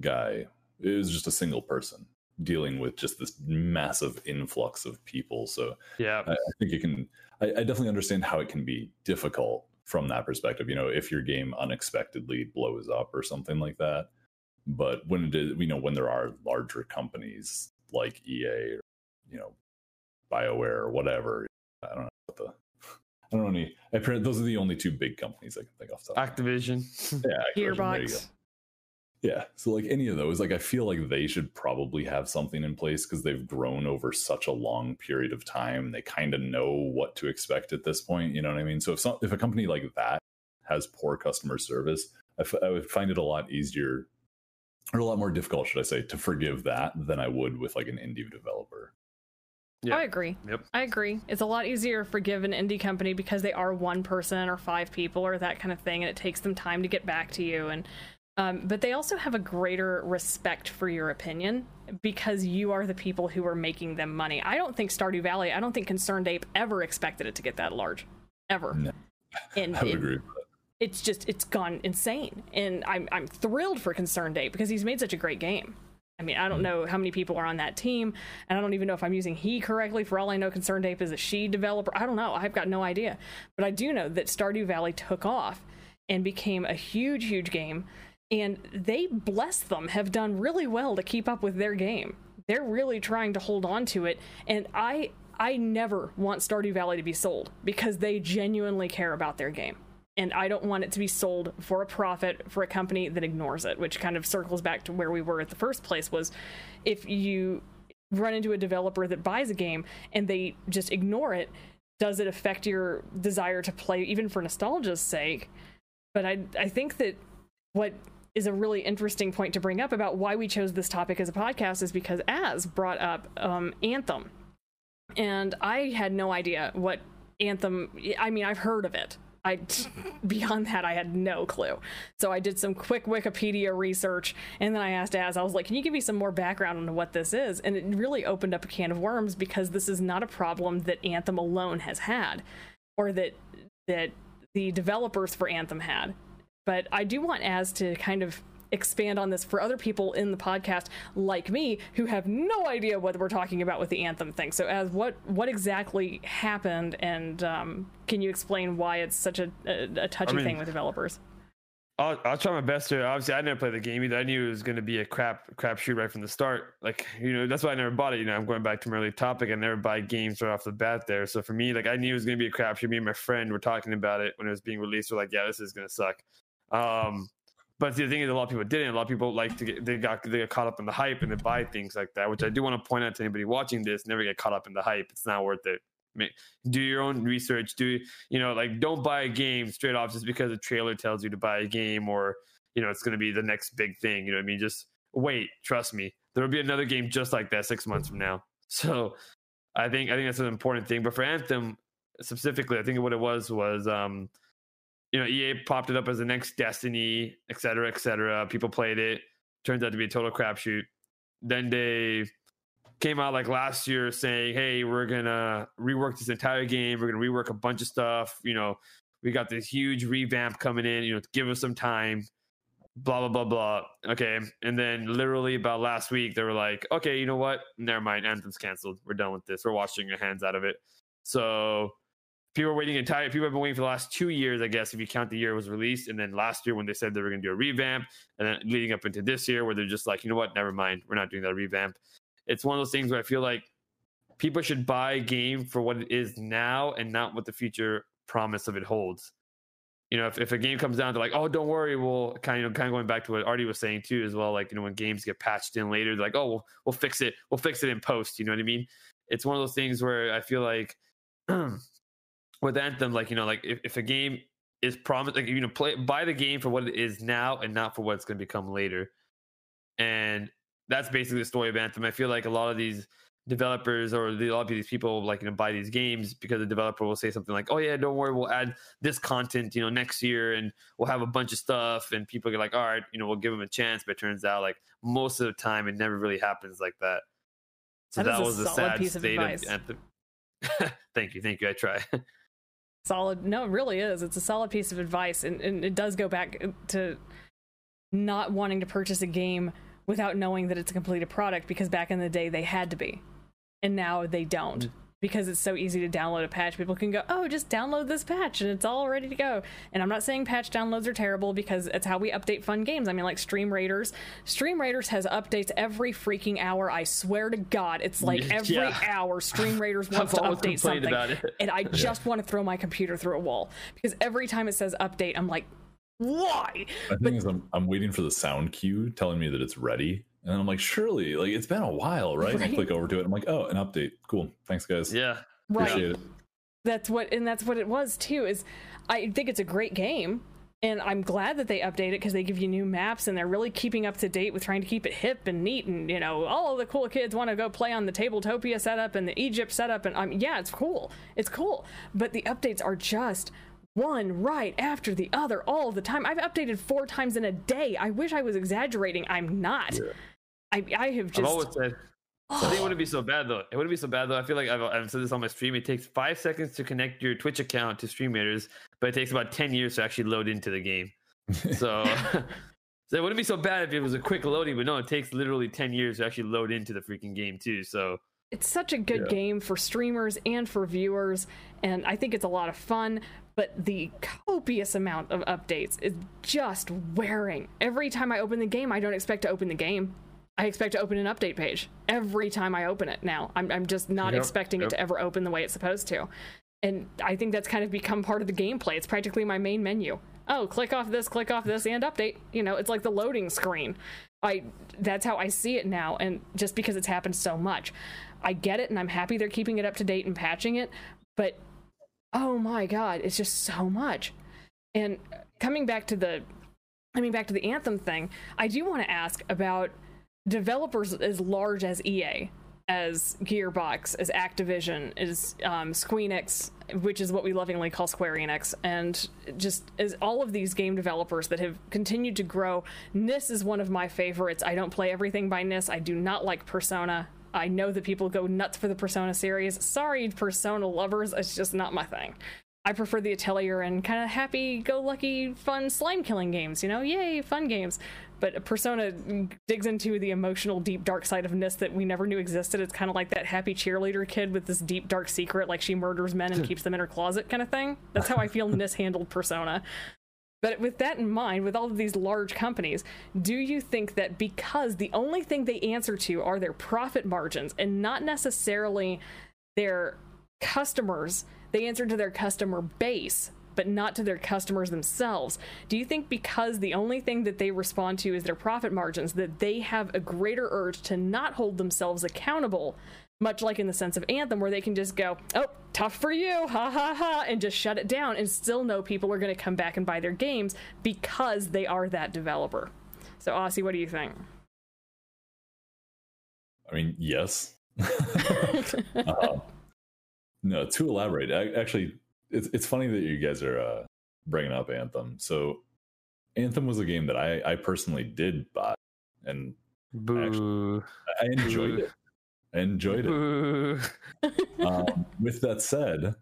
guy is just a single person dealing with just this massive influx of people. So yeah, I, I think it can. I, I definitely understand how it can be difficult from that perspective. You know, if your game unexpectedly blows up or something like that. But when it is, you know, when there are larger companies like EA or you know, Bioware or whatever, I don't know what the. I don't know any. I, those are the only two big companies I can think off the top. of my head. Activision. Yeah, Activision, there you go. Gearbox. Yeah. So like any of those, like I feel like they should probably have something in place because they've grown over such a long period of time. They kind of know what to expect at this point. You know what I mean? So if some, if a company like that has poor customer service, I, f- I would find it a lot easier or a lot more difficult, should I say, to forgive that than I would with like an indie developer. Yeah. I agree. Yep. I agree. It's a lot easier to forgive an indie company because they are one person or five people or that kind of thing, and it takes them time to get back to you. And um, but they also have a greater respect for your opinion because you are the people who are making them money. I don't think Stardew Valley. I don't think Concerned Ape ever expected it to get that large, ever. No. And I would it- agree. it's just it's gone insane and i'm i'm thrilled for concerned ape because he's made such a great game i mean i don't know how many people are on that team and i don't even know if i'm using he correctly for all i know concerned ape is a she developer i don't know i've got no idea but i do know that stardew valley took off and became a huge huge game and they bless them have done really well to keep up with their game they're really trying to hold on to it and i i never want stardew valley to be sold because they genuinely care about their game and I don't want it to be sold for a profit for a company that ignores it, which kind of circles back to where we were at the first place was if you run into a developer that buys a game and they just ignore it, does it affect your desire to play even for nostalgia's sake? But I I think that what is a really interesting point to bring up about why we chose this topic as a podcast is because Az brought up um, Anthem. And I had no idea what Anthem I mean I've heard of it. I beyond that I had no clue. So I did some quick Wikipedia research and then I asked as I was like, Can you give me some more background on what this is? And it really opened up a can of worms because this is not a problem that Anthem alone has had or that that the developers for Anthem had. But I do want Az to kind of expand on this for other people in the podcast like me who have no idea what we're talking about with the anthem thing so Az what what exactly happened and um, can you explain why it's such a, a, a touchy I mean- thing with developers I'll, I'll try my best to. Obviously, I never played the game either. I knew it was going to be a crap crap shoot right from the start. Like you know, that's why I never bought it. You know, I'm going back to my early topic. I never buy games right off the bat there. So for me, like I knew it was going to be a crap shoot. Me and my friend were talking about it when it was being released. We're like, yeah, this is going to suck. Um, but the thing is, a lot of people didn't. A lot of people like to get they got they got caught up in the hype and they buy things like that. Which I do want to point out to anybody watching this: never get caught up in the hype. It's not worth it. Do your own research. Do you know like don't buy a game straight off just because a trailer tells you to buy a game or you know it's going to be the next big thing. You know I mean? Just wait. Trust me, there will be another game just like that six months from now. So I think I think that's an important thing. But for Anthem specifically, I think what it was was um, you know EA popped it up as the next Destiny, et cetera, et cetera. People played it. Turns out to be a total crapshoot. Then they came out like last year saying, "Hey, we're gonna rework this entire game. We're gonna rework a bunch of stuff. You know, we got this huge revamp coming in. You know, give us some time." Blah blah blah blah. Okay, and then literally about last week, they were like, "Okay, you know what? Never mind. Anthem's canceled. We're done with this. We're washing our hands out of it." So people are waiting entire. People have been waiting for the last two years, I guess, if you count the year it was released, and then last year when they said they were going to do a revamp, and then leading up into this year where they're just like, you know what? Never mind. We're not doing that revamp it's one of those things where I feel like people should buy a game for what it is now and not what the future promise of it holds. You know, if, if a game comes down to like, oh, don't worry, we'll kind of kind of going back to what Artie was saying too, as well. Like, you know, when games get patched in later, they're like, oh, we'll, we'll fix it, we'll fix it in post. You know what I mean? It's one of those things where I feel like with Anthem, like you know, like if, if a game is promised, like you know, play buy the game for what it is now and not for what it's going to become later. And that's basically the story of Anthem. I feel like a lot of these developers or the, a lot of these people like you know buy these games because the developer will say something like, "Oh yeah, don't worry, we'll add this content, you know, next year, and we'll have a bunch of stuff." And people get like, "All right, you know, we'll give them a chance." But it turns out, like most of the time, it never really happens like that. So That that, a was solid sad piece of state of, advice. Anthem. thank you, thank you. I try. solid no it really is. It's a solid piece of advice and, and it does go back to not wanting to purchase a game without knowing that it's a completed product because back in the day they had to be and now they don't mm. Because it's so easy to download a patch people can go oh just download this patch and it's all ready to go and i'm not saying patch downloads are terrible because it's how we update fun games i mean like stream raiders stream raiders has updates every freaking hour i swear to god it's like every Yeah. hour stream raiders wants to update something about it. and I just want to throw my computer through a wall because every time it says update, I'm like, why? My thing is, I'm, I'm waiting for the sound cue telling me that it's ready. And then I'm like, surely, like, it's been a while, right? And I click over to it. I'm like, oh, an update. Cool. Thanks, guys. yeah, Right. Appreciate it. That's what, and that's what it was too. Is I think it's a great game. And I'm glad that they update it because they give you new maps and they're really keeping up to date with trying to keep it hip and neat. And, you know, all the cool kids want to go play on the Tabletopia setup and the Egypt setup. And um, yeah, it's cool. It's cool. But the updates are just one right after the other all the time. I've updated four times in a day. I wish I was exaggerating. I'm not. Yeah. I, I have just. I've always said. I think it wouldn't be so bad though. It wouldn't be so bad though. I feel like I've, I've said this on my stream. It takes five seconds to connect your Twitch account to Stream Raiders, but it takes about ten years to actually load into the game. So, so it wouldn't be so bad if it was a quick loading. But no, it takes literally ten years to actually load into the freaking game too. So it's such a good yeah. game for streamers and for viewers, and I think it's a lot of fun but the copious amount of updates is just wearing. Every time I open the game, I don't expect to open the game. I expect to open an update page every time I open it now. I'm, I'm just not yep, expecting yep. it to ever open the way it's supposed to. And I think that's kind of become part of the gameplay. It's practically my main menu. Oh, click off this, click off this, and update. You know, it's like the loading screen. I that's how I see it now, and just because it's happened so much. I get it and I'm happy they're keeping it up to date and patching it, but oh my god, it's just so much. And coming back to the coming back to the Anthem thing, I do want to ask about developers as large as EA, as Gearbox, as Activision, as um, Squeenix, which is what we lovingly call Square Enix, and just as all of these game developers that have continued to grow. NIS is one of my favorites. I don't play everything by NIS. I do not like Persona. I know that people go nuts for the Persona series. Sorry, Persona lovers, it's just not my thing. I prefer the Atelier and kind of happy go lucky, fun slime killing games, you know? Yay, fun games. But Persona digs into the emotional, deep, dark side of NIS that we never knew existed. It's kind of like that happy cheerleader kid with this deep, dark secret, like she murders men and keeps them in her closet kind of thing. That's how I feel NIS handled Persona. But with that in mind, with all of these large companies, do you think that because the only thing they answer to are their profit margins and not necessarily their customers, they answer to their customer base, but not to their customers themselves. Do you think because the only thing that they respond to is their profit margins, that they have a greater urge to not hold themselves accountable much like in the sense of Anthem, where they can just go, oh, tough for you, ha ha ha, and just shut it down and still know people are going to come back and buy their games because they are that developer. So, Aussie, what do you think? I mean, yes. uh, no, to elaborate, I, actually, it's, it's funny that you guys are uh, bringing up Anthem. So, Anthem was a game that I, I personally did buy, and actually, I enjoyed Boo. it. I enjoyed it. um, with that said,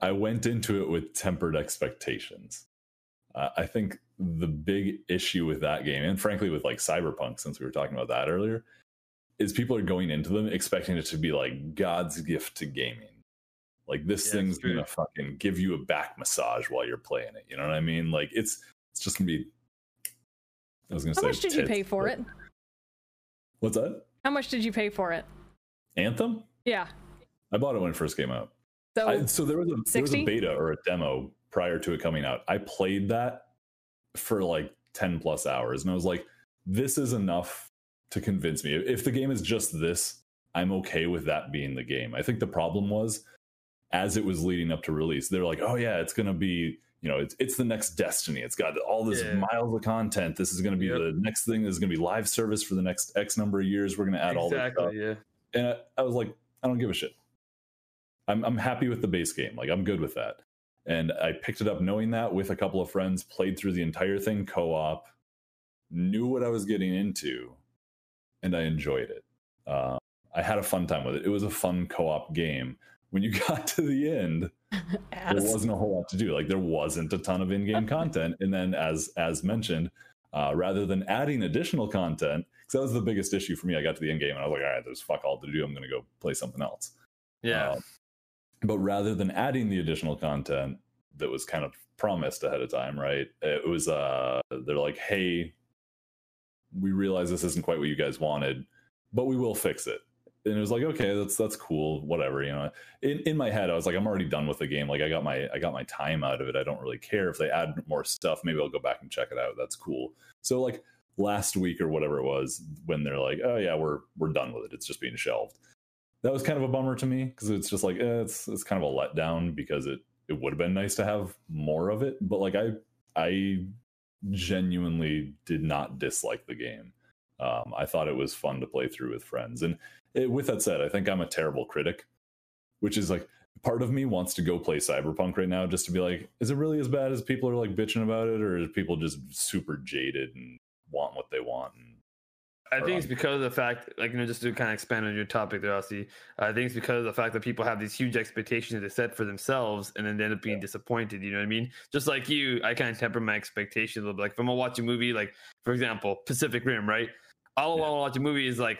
I went into it with tempered expectations. Uh, I think the big issue with that game, and frankly with like Cyberpunk, since we were talking about that earlier, is people are going into them expecting it to be like God's gift to gaming. Like this yeah, thing's gonna fucking give you a back massage while you're playing it. You know what I mean? Like it's it's just gonna be. I was gonna How say. How much did tits, you pay for it? What's that? How much did you pay for it? Anthem? Yeah. I bought it when it first came out. So, I, so there was a 60? there was a beta or a demo prior to it coming out. I played that for like 10 plus hours and I was like, this is enough to convince me. If the game is just this, I'm okay with that being the game. I think the problem was as it was leading up to release, they're like, oh yeah, it's gonna be you know, it's it's the next Destiny. It's got all this yeah. miles of content. This is going to be yep. the next thing. This is going to be live service for the next X number of years. We're going to add exactly, all this stuff. Yeah. And I, I, was like, I don't give a shit. I'm I'm happy with the base game. Like I'm good with that. And I picked it up knowing that with a couple of friends, played through the entire thing co-op, knew what I was getting into, and I enjoyed it. Uh, I had a fun time with it. It was a fun co-op game. When you got to the end there wasn't a whole lot to do. Like there wasn't a ton of in-game content. And then as Az mentioned, uh, rather than adding additional content, because that was the biggest issue for me. I got to the end game and I was like, all right, there's fuck all to do. I'm going to go play something else. Yeah. Uh, but rather than adding the additional content that was kind of promised ahead of time, right? It was uh, they're like, hey, we realize this isn't quite what you guys wanted, but we will fix it and it was like okay that's that's cool whatever you know in, in my head i was like i'm already done with the game like i got my i got my time out of it i don't really care if they add more stuff maybe i'll go back and check it out that's cool so like last week or whatever it was when they're like oh yeah we're we're done with it it's just being shelved that was kind of a bummer to me because it's just like eh, it's it's kind of a letdown because it it would have been nice to have more of it. But like I I genuinely did not dislike the game. Um, I thought it was fun to play through with friends. And it, with that said, I think I'm a terrible critic, which is like part of me wants to go play Cyberpunk right now just to be like, is it really as bad as people are like bitching about it, or is people just super jaded and want what they want? And, I think it's because of the fact, like you know, just to kind of expand on your topic there, Aussie. I think it's because of the fact that people have these huge expectations they set for themselves, and then they end up being yeah. disappointed. You know what I mean? Just like you, I kind of temper my expectations a little bit. Like if I'm gonna watch a movie, like for example, Pacific Rim, right? All I want to watch a movie is like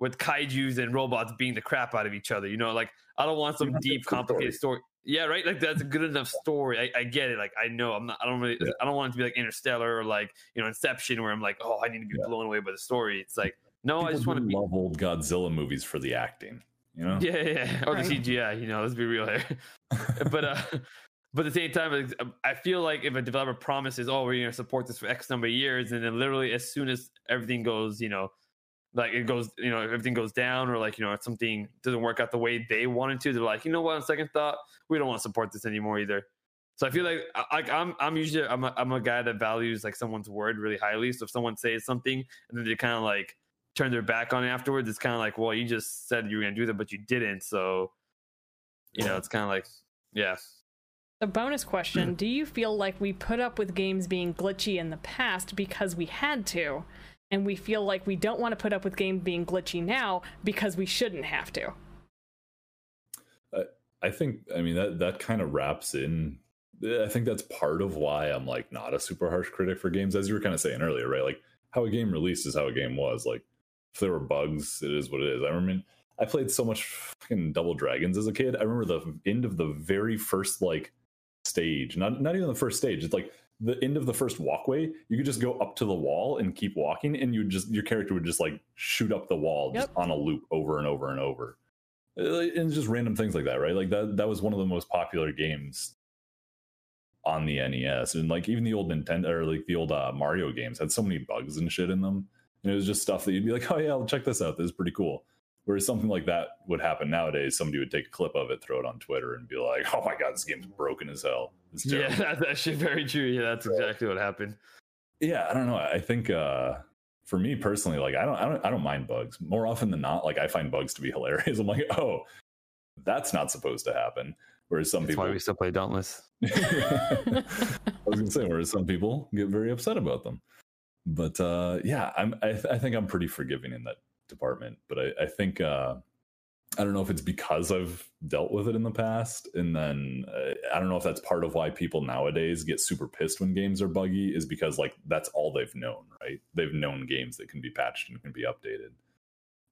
with kaiju's and robots being the crap out of each other. You know, like I don't want some deep, complicated story. story. Yeah, right. Like that's a good enough story. I, I, get it. Like I know I'm not. I don't really. Yeah. I don't want it to be like Interstellar or like you know Inception, where I'm like, oh, I need to be yeah. blown away by the story. It's like no, People I just want to be... love old Godzilla movies for the acting. You know? Yeah, yeah, or the CGI. You know, let's be real here. but uh, but at the same time, I feel like if a developer promises, "Oh, we're going to support this for X number of years," and then literally as soon as everything goes, you know, like it goes, you know, everything goes down, or like you know, if something doesn't work out the way they wanted to, they're like, you know what? On second thought, we don't want to support this anymore either. So I feel like like I'm I'm usually I'm a, I'm a guy that values like someone's word really highly. So if someone says something and then they kind of like turn their back on it afterwards, it's kind of like, well, you just said you were to do that, but you didn't. So, you know, it's kind of like, yeah. A bonus question Do you feel like we put up with games being glitchy in the past because we had to? And we feel like we don't want to put up with games being glitchy now because we shouldn't have to? I think, I mean, that, that kind of wraps in. I think that's part of why I'm like not a super harsh critic for games, as you were kind of saying earlier, right? Like how a game released is how a game was. Like if there were bugs, it is what it is. I remember I played so much fucking Double Dragons as a kid. I remember the end of the very first like stage, not not even the first stage. It's like the end of the first walkway. You could just go up to the wall and keep walking, and you just your character would just like shoot up the wall yep. just on a loop over and over and over, uh, and just random things like that, right? Like that that was one of the most popular games on the NES, and like even the old Nintendo or like the old uh, Mario games had so many bugs and shit in them and it was just stuff that you'd be like, oh yeah, I'll check this out. This is pretty cool. Whereas something like that would happen nowadays, somebody would take a clip of it, throw it on Twitter, and be like, "Oh my god, this game's broken as hell." yeah, that's actually very true. Yeah, that's exactly what happened. Yeah, I don't know. I think uh, for me personally, like I don't, I don't, I don't mind bugs. More often than not, like I find bugs to be hilarious. I'm like, oh, that's not supposed to happen. Whereas some that's people, why we still play Dauntless. I was gonna say, whereas some people get very upset about them but uh, yeah, I'm. I, th- I, think I'm pretty forgiving in that department. But I, I think uh, I don't know if it's because I've dealt with it in the past, and then uh, I don't know if that's part of why people nowadays get super pissed when games are buggy. Is because like that's all they've known, right? They've known games that can be patched and can be updated.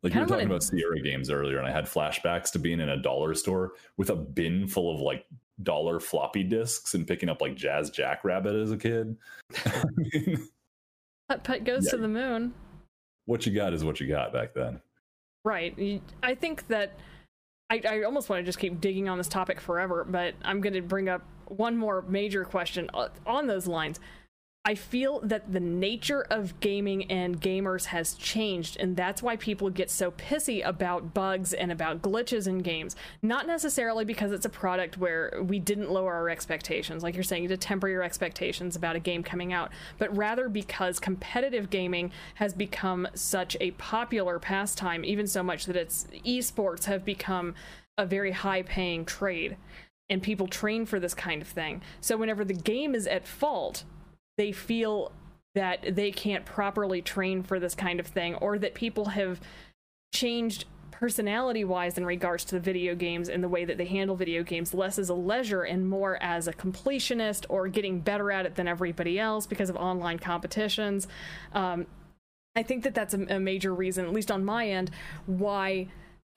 Like you were talking about Sierra games earlier, and I had flashbacks to being in a dollar store with a bin full of like dollar floppy disks and picking up like Jazz Jackrabbit as a kid. I mean, Putt Putt goes yeah. to the moon. What you got is what you got back then. Right. I think that I, I almost want to just keep digging on this topic forever, but I'm going to bring up one more major question uh, on those lines. I feel that the nature of gaming and gamers has changed, and that's why people get so pissy about bugs and about glitches in games. Not necessarily because it's a product where we didn't lower our expectations, like you're saying, to temper your expectations about a game coming out, but rather because competitive gaming has become such a popular pastime, even so much that its esports have become a very high paying trade. And people train for this kind of thing. So, whenever the game is at fault, they feel that they can't properly train for this kind of thing or that people have changed personality wise in regards to the video games and the way that they handle video games less as a leisure and more as a completionist or getting better at it than everybody else because of online competitions. Um, i think that that's a, a major reason at least on my end why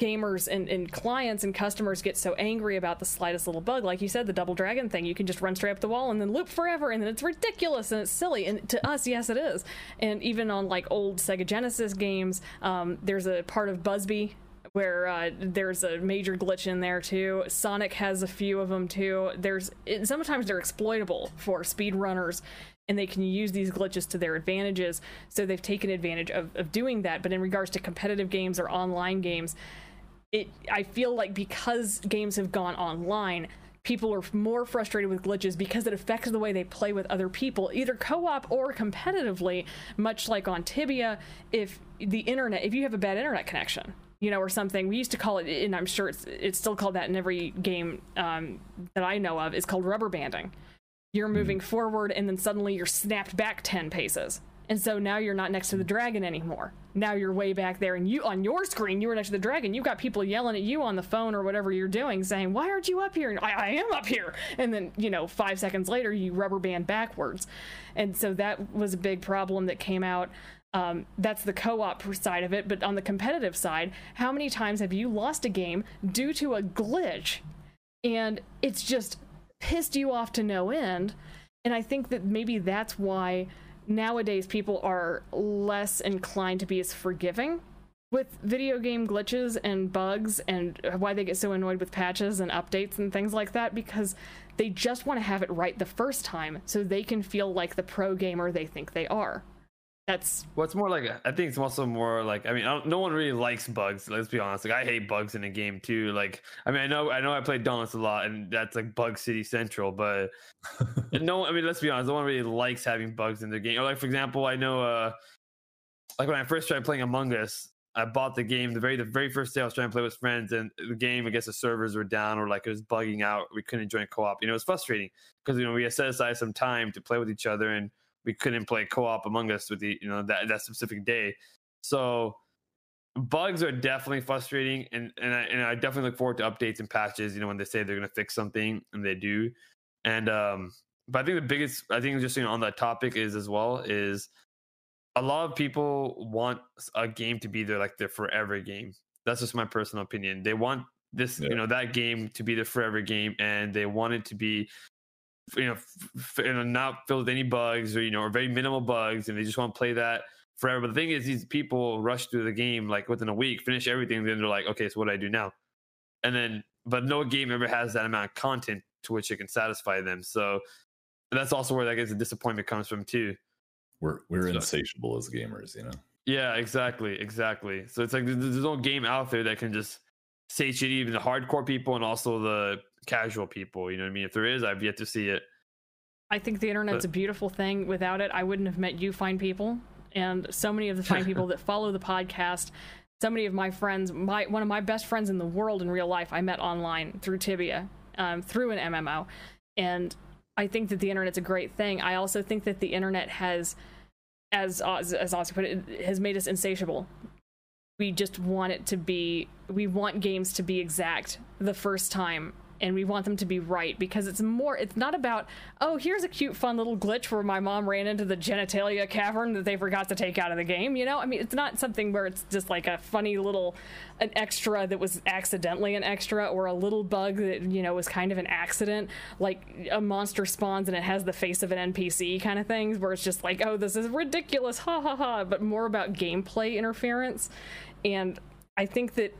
gamers and, and clients and customers get so angry about the slightest little bug. Like you said, the double dragon thing, you can just run straight up the wall and then loop forever, and then it's ridiculous and it's silly. And to us, yes, it is. And even on like old Sega Genesis games, um, there's a part of Bubsy where uh, there's a major glitch in there too. Sonic has a few of them too. There's it, sometimes they're exploitable for speedrunners and they can use these glitches to their advantages. So they've taken advantage of, of doing that. But in regards to competitive games or online games, it I feel like because games have gone online, people are more frustrated with glitches because it affects the way they play with other people, either co op or competitively, much like on Tibia, if the internet, if you have a bad internet connection. You know, or something. We used to call it, and I'm sure it's it's still called that in every game um, that I know of. Is called rubber banding. You're moving forward, and then suddenly you're snapped back ten paces and so now you're not next to the dragon anymore. Now you're way back there, and you on your screen you were next to the dragon. You've got people yelling at you on the phone or whatever you're doing, saying, "Why aren't you up here?" And I, I am up here. And then you know, five seconds later, you rubber band backwards, and so that was a big problem that came out. Um, that's the co-op side of it, but on the competitive side, how many times have you lost a game due to a glitch, and it's just pissed you off to no end? And I think that maybe that's why nowadays people are less inclined to be as forgiving with video game glitches and bugs and why they get so annoyed with patches and updates and things like that because they just want to have it right the first time so they can feel like the pro gamer they think they are that's what's more like i think it's also more like i mean I no one really likes bugs let's be honest like i hate bugs in a game too like i mean i know i know i played Dauntless a lot and that's like bug city central but no i mean let's be honest no one really likes having bugs in their game or like for example i know uh like when i first tried playing among us I bought the game the very the very first day I was trying to play with friends, and the game I guess the servers were down or like it was bugging out. We couldn't join a co-op. You know, it was frustrating because you know we had set aside some time to play with each other, and we couldn't play co-op among us with the you know that that specific day. So bugs are definitely frustrating, and and I, and I definitely look forward to updates and patches. You know when they say they're going to fix something and they do, and um, but I think the biggest I think just you know on that topic is as well is a lot of people want a game to be their like their forever game. That's just my personal opinion. They want this yeah. you know that game to be the forever game, and they want it to be you know, f- you know, not filled with any bugs or you know, or very minimal bugs, and they just want to play that forever. But the thing is, these people rush through the game like within a week, finish everything, then they're like, okay, so what do I do now? And then, but no game ever has that amount of content to which it can satisfy them. So that's also where that guess the disappointment comes from too. We're we're so, insatiable as gamers, you know. Yeah, exactly, exactly. So it's like there's no game out there that can just satiate even the hardcore people and also the casual people. You know what I mean? If there is, I've yet to see it. I think the internet's but, a beautiful thing. Without it, I wouldn't have met you, fine people, and so many of the fine people that follow the podcast. So many of my friends, my one of my best friends in the world in real life, I met online through Tibia, um, through an MMO, and I think that the internet's a great thing. I also think that the internet has, as as Oscar put it, has made us insatiable. We just want it to be. We want games to be exact the first time and we want them to be right because it's more it's not about oh here's a cute fun little glitch where my mom ran into the genitalia cavern that they forgot to take out of the game you know? I mean it's not something where it's just like a funny little an extra that was accidentally an extra or a little bug that you know was kind of an accident. Like a monster spawns and it has the face of an npc kind of things where it's just like oh this is ridiculous ha ha ha. But more about gameplay interference. And i think that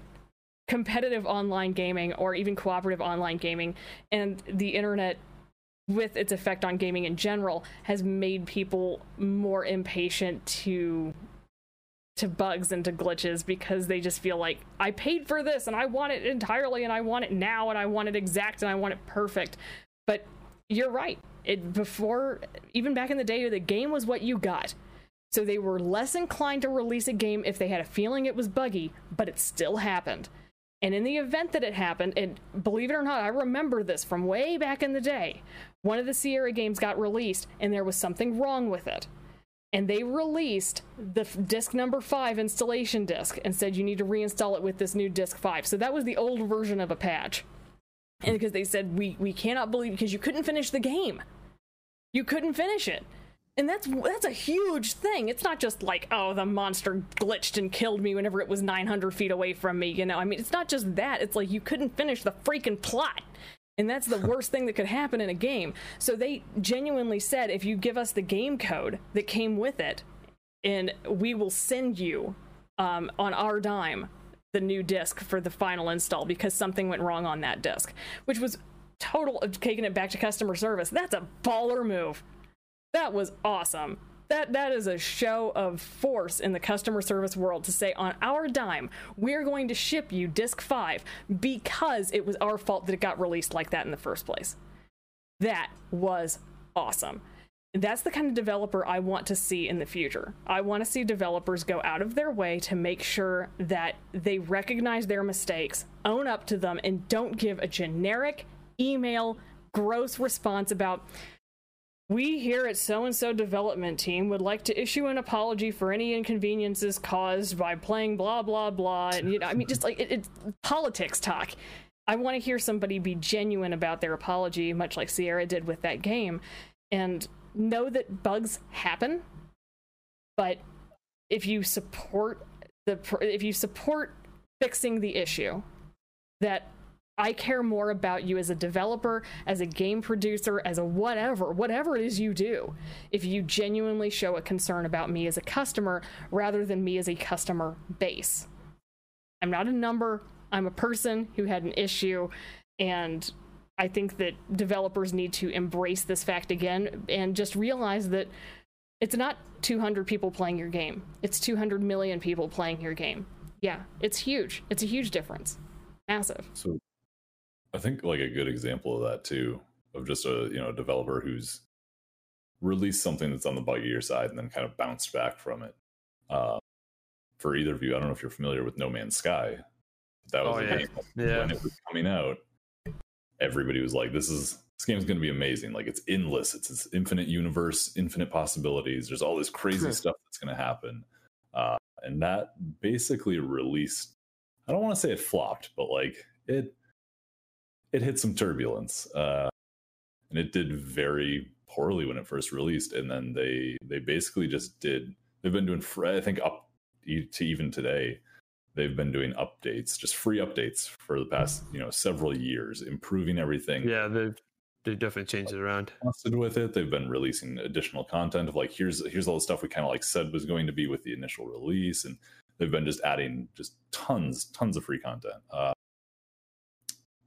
competitive online gaming or even cooperative online gaming and the internet with its effect on gaming in general has made people more impatient to to bugs and to glitches because they just feel like I paid for this and I want it entirely and I want it now and I want it exact and I want it perfect. But you're right. It before even back in the day the game was what you got. So they were less inclined to release a game if they had a feeling it was buggy, but it still happened. And in the event that it happened, and believe it or not, I remember this from way back in the day. One of the Sierra games got released, and there was something wrong with it. And they released the disk number five installation disk and said you need to reinstall it with this new disk five. So that was the old version of a patch. And because they said we we cannot believe because you couldn't finish the game. You couldn't finish it and that's that's a huge thing. It's not just like oh the monster glitched and killed me whenever it was 900 feet away from me you know? I mean it's not just that. It's like you couldn't finish the freaking plot. And that's the worst thing that could happen in a game. So they genuinely said if you give us the game code that came with it and we will send you um, on our dime the new disc for the final install because something went wrong on that disc which was total of taking it back to customer service. That's a baller move that was awesome. that that is a show of force in the customer service world to say on our dime we're going to ship you disc 5 because it was our fault that it got released like that in the first place that was awesome that's the kind of developer I want to see in the future. I want to see developers go out of their way to make sure that they recognize their mistakes, own up to them, and don't give a generic email gross response about we here at so and so development team would like to issue an apology for any inconveniences caused by playing blah blah blah and you know i mean just like it, it's politics talk. I want to hear somebody be genuine about their apology much like sierra did with that game and know that bugs happen but if you support the if you support fixing the issue that I care more about you as a developer, as a game producer, as a whatever, whatever it is you do. If you genuinely show a concern about me as a customer rather than me as a customer base. I'm not a number, I'm a person who had an issue, and I think that developers need to embrace this fact again and just realize that it's not 200 people playing your game, it's 200 million people playing your game. Yeah, it's huge. It's a huge difference. Massive. So I think like a good example of that too, of just a you know developer who's released something that's on the buggier side and then kind of bounced back from it. Uh, for either of you, I don't know if you're familiar with No Man's Sky. That was Oh, a yeah. game Yeah. when it was coming out. Everybody was like, "This is this game's going to be amazing! Like it's endless. It's this infinite universe, infinite possibilities. There's all this crazy stuff that's going to happen." Uh, and that basically released. I don't want to say it flopped, but like it it hit some turbulence uh, and it did very poorly when it first released and then they they basically just did they've been doing fr- i think up to even today they've been doing updates just free updates for the past you know several years improving everything Yeah, they've they definitely changed it around. with it they've been releasing additional content of like here's here's all the stuff we kind of like said was going to be with the initial release and they've been just adding just tons tons of free content uh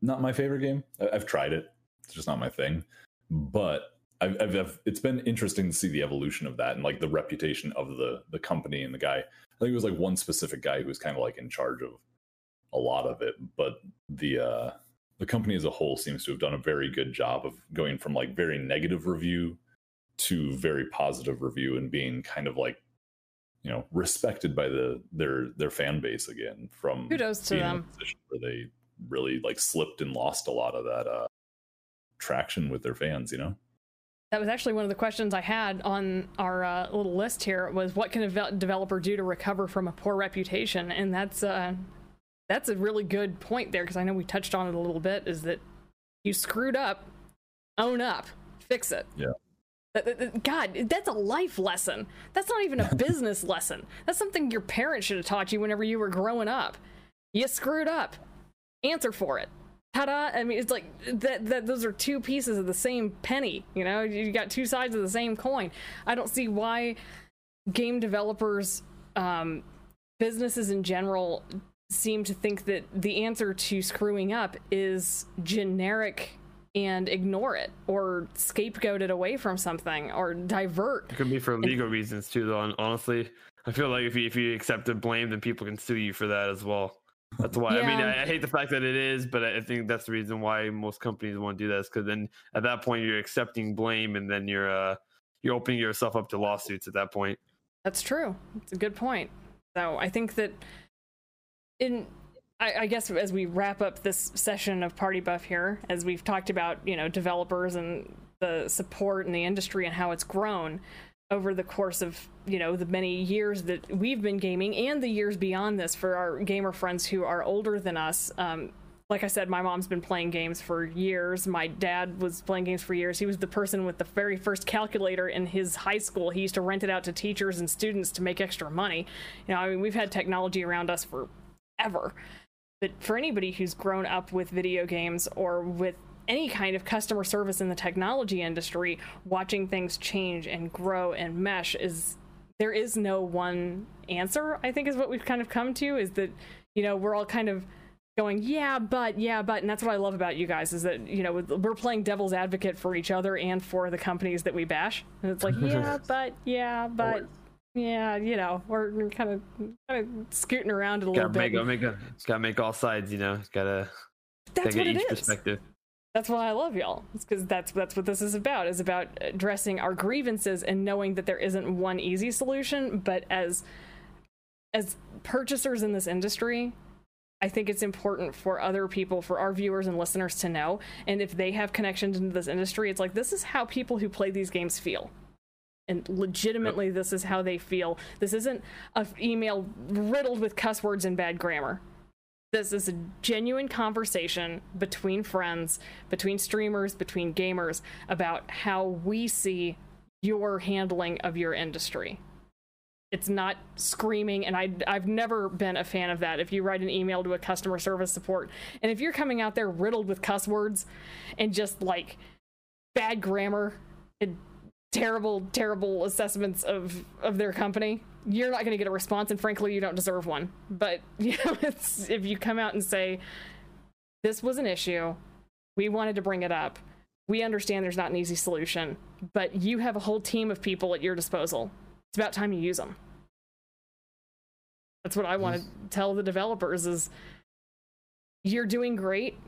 not my favorite game. I've tried it. It's just not my thing. But I've, I've, I've it's been interesting to see the evolution of that and like the reputation of the the company and the guy. I think it was like one specific guy who was kind of like in charge of a lot of it but the uh the company as a whole seems to have done a very good job of going from like very negative review to very positive review and being kind of like you know respected by the their their fan base again from Kudos to being in a them. where they really like slipped and lost a lot of that uh traction with their fans you know That was actually one of the questions I had on our uh, little list here was what can a ve- developer do to recover from a poor reputation? And that's uh, that's a really good point there because I know we touched on it a little bit. Is that you screwed up, own up, fix it. Yeah. God, that's a life lesson. That's not even a business lesson. That's something your parents should have taught you whenever you were growing up. You screwed up. Answer for it. Ta-da! I mean, it's like that. That those are two pieces of the same penny. You know, you got two sides of the same coin. I don't see why game developers, um, businesses in general, seem to think that the answer to screwing up is generic and ignore it or scapegoat it away from something or divert. It could be for legal reasons too, though. And honestly, I feel like if you if you accept the blame, then people can sue you for that as well. That's why. I mean, I, I hate the fact that it is, but I I think that's the reason why most companies want to do this because then at that point you're accepting blame, and then you're uh you're opening yourself up to lawsuits at that point. That's true. It's a good point. So I think that in I, I guess as we wrap up this session of Party Buff here, as we've talked about, you know, developers and the support in the industry and how it's grown over the course of, you know, the many years that we've been gaming and the years beyond this for our gamer friends who are older than us. Um, like I said, my mom's been playing games for years. My dad was playing games for years. He was the person with the very first calculator in his high school. He used to rent it out to teachers and students to make extra money. You know, I mean, we've had technology around us forever. But for anybody who's grown up with video games or with any kind of customer service in the technology industry, watching things change and grow and mesh is there is no one answer, I think is what we've kind of come to is that, you know, we're all kind of going yeah but yeah but and that's what i love about you guys is that you know we're playing devil's advocate for each other and for the companies that we bash and it's like yeah but yeah but yeah you know we're, we're kind of kind of scooting around it a gotta little make, bit gotta make, a, gotta make all sides, you know. Gotta that's take what each is perspective. That's why I love y'all. It's because that's that's what this is about. Is about addressing our grievances and knowing that there isn't one easy solution. But as as purchasers in this industry, I think it's important for other people, for our viewers and listeners to know. And if they have connections into this industry, it's like this is how people who play these games feel. And legitimately, this is how they feel. This isn't an email riddled with cuss words and bad grammar this is a genuine conversation between friends, between streamers, between gamers about how we see your handling of your industry. It's not screaming, and I, I've never been a fan of that. If you write an email to a customer service support, and if you're coming out there riddled with cuss words and just like bad grammar and terrible, terrible assessments of of their company, you're not going to get a response, and frankly, you don't deserve one. But you know, it's if you come out and say this was an issue, we wanted to bring it up. We understand there's not an easy solution, but you have a whole team of people at your disposal. It's about time you use them. That's what I want to tell the developers is you're doing great,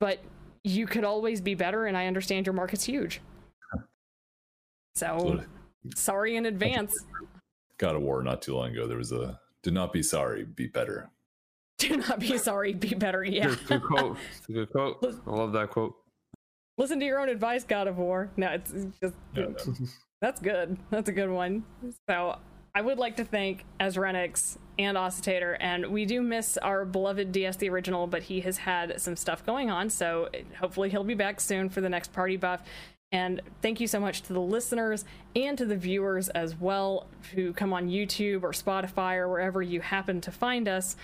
but you could always be better and I understand your market's huge. So sorry in advance. God of War not too long ago. There was a "Do not be sorry, be better." Do not be sorry, be better. Yeah. Good, good quote. It's a good quote. I love that quote. Listen to your own advice, God of War. No, it's it's just Yeah, no. that's good. That's a good one. So I would like to thank Azrenix and Oscitater, and we do miss our beloved DS the original, but he has had some stuff going on, so hopefully he'll be back soon for the next party buff. And thank you so much to the listeners and to the viewers as well who come on YouTube or Spotify or wherever you happen to find us.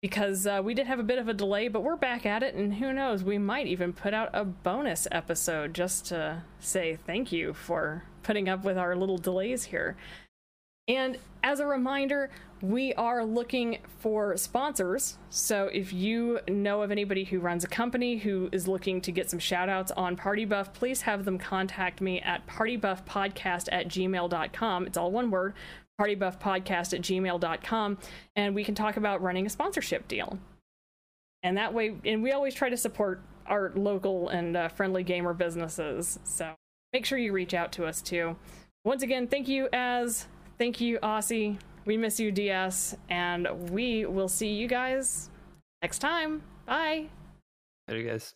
Because uh, we did have a bit of a delay, but we're back at it, and who knows, we might even put out a bonus episode just to say thank you for putting up with our little delays here. And as a reminder, we are looking for sponsors. So if you know of anybody who runs a company who is looking to get some shout outs on Party Buff, please have them contact me at partybuffpodcast at gmail.com. It's all one word partybuffpodcast at gmail.com. And we can talk about running a sponsorship deal. And that way, and we always try to support our local and uh, friendly gamer businesses. So make sure you reach out to us too. Once again, thank you, Az thank you, Aussie. We miss you, DS, and we will see you guys next time. Bye. There you guys.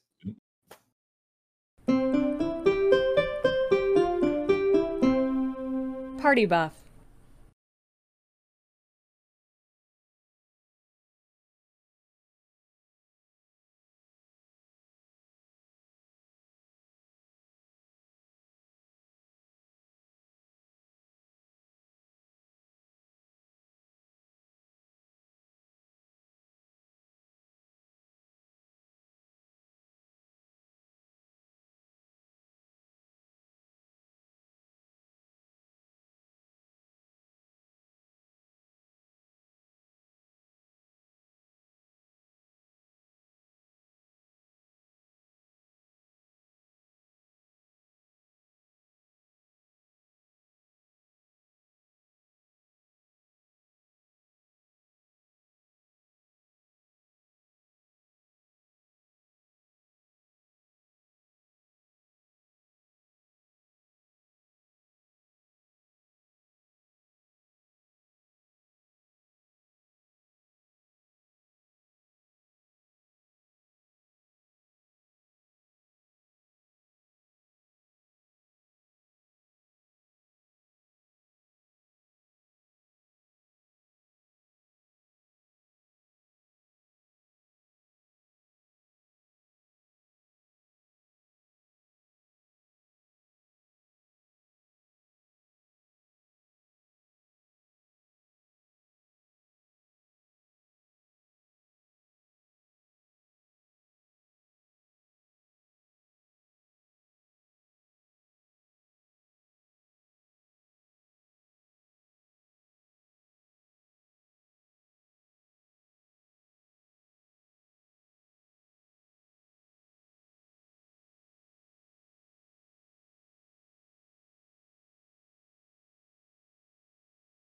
Party Buff.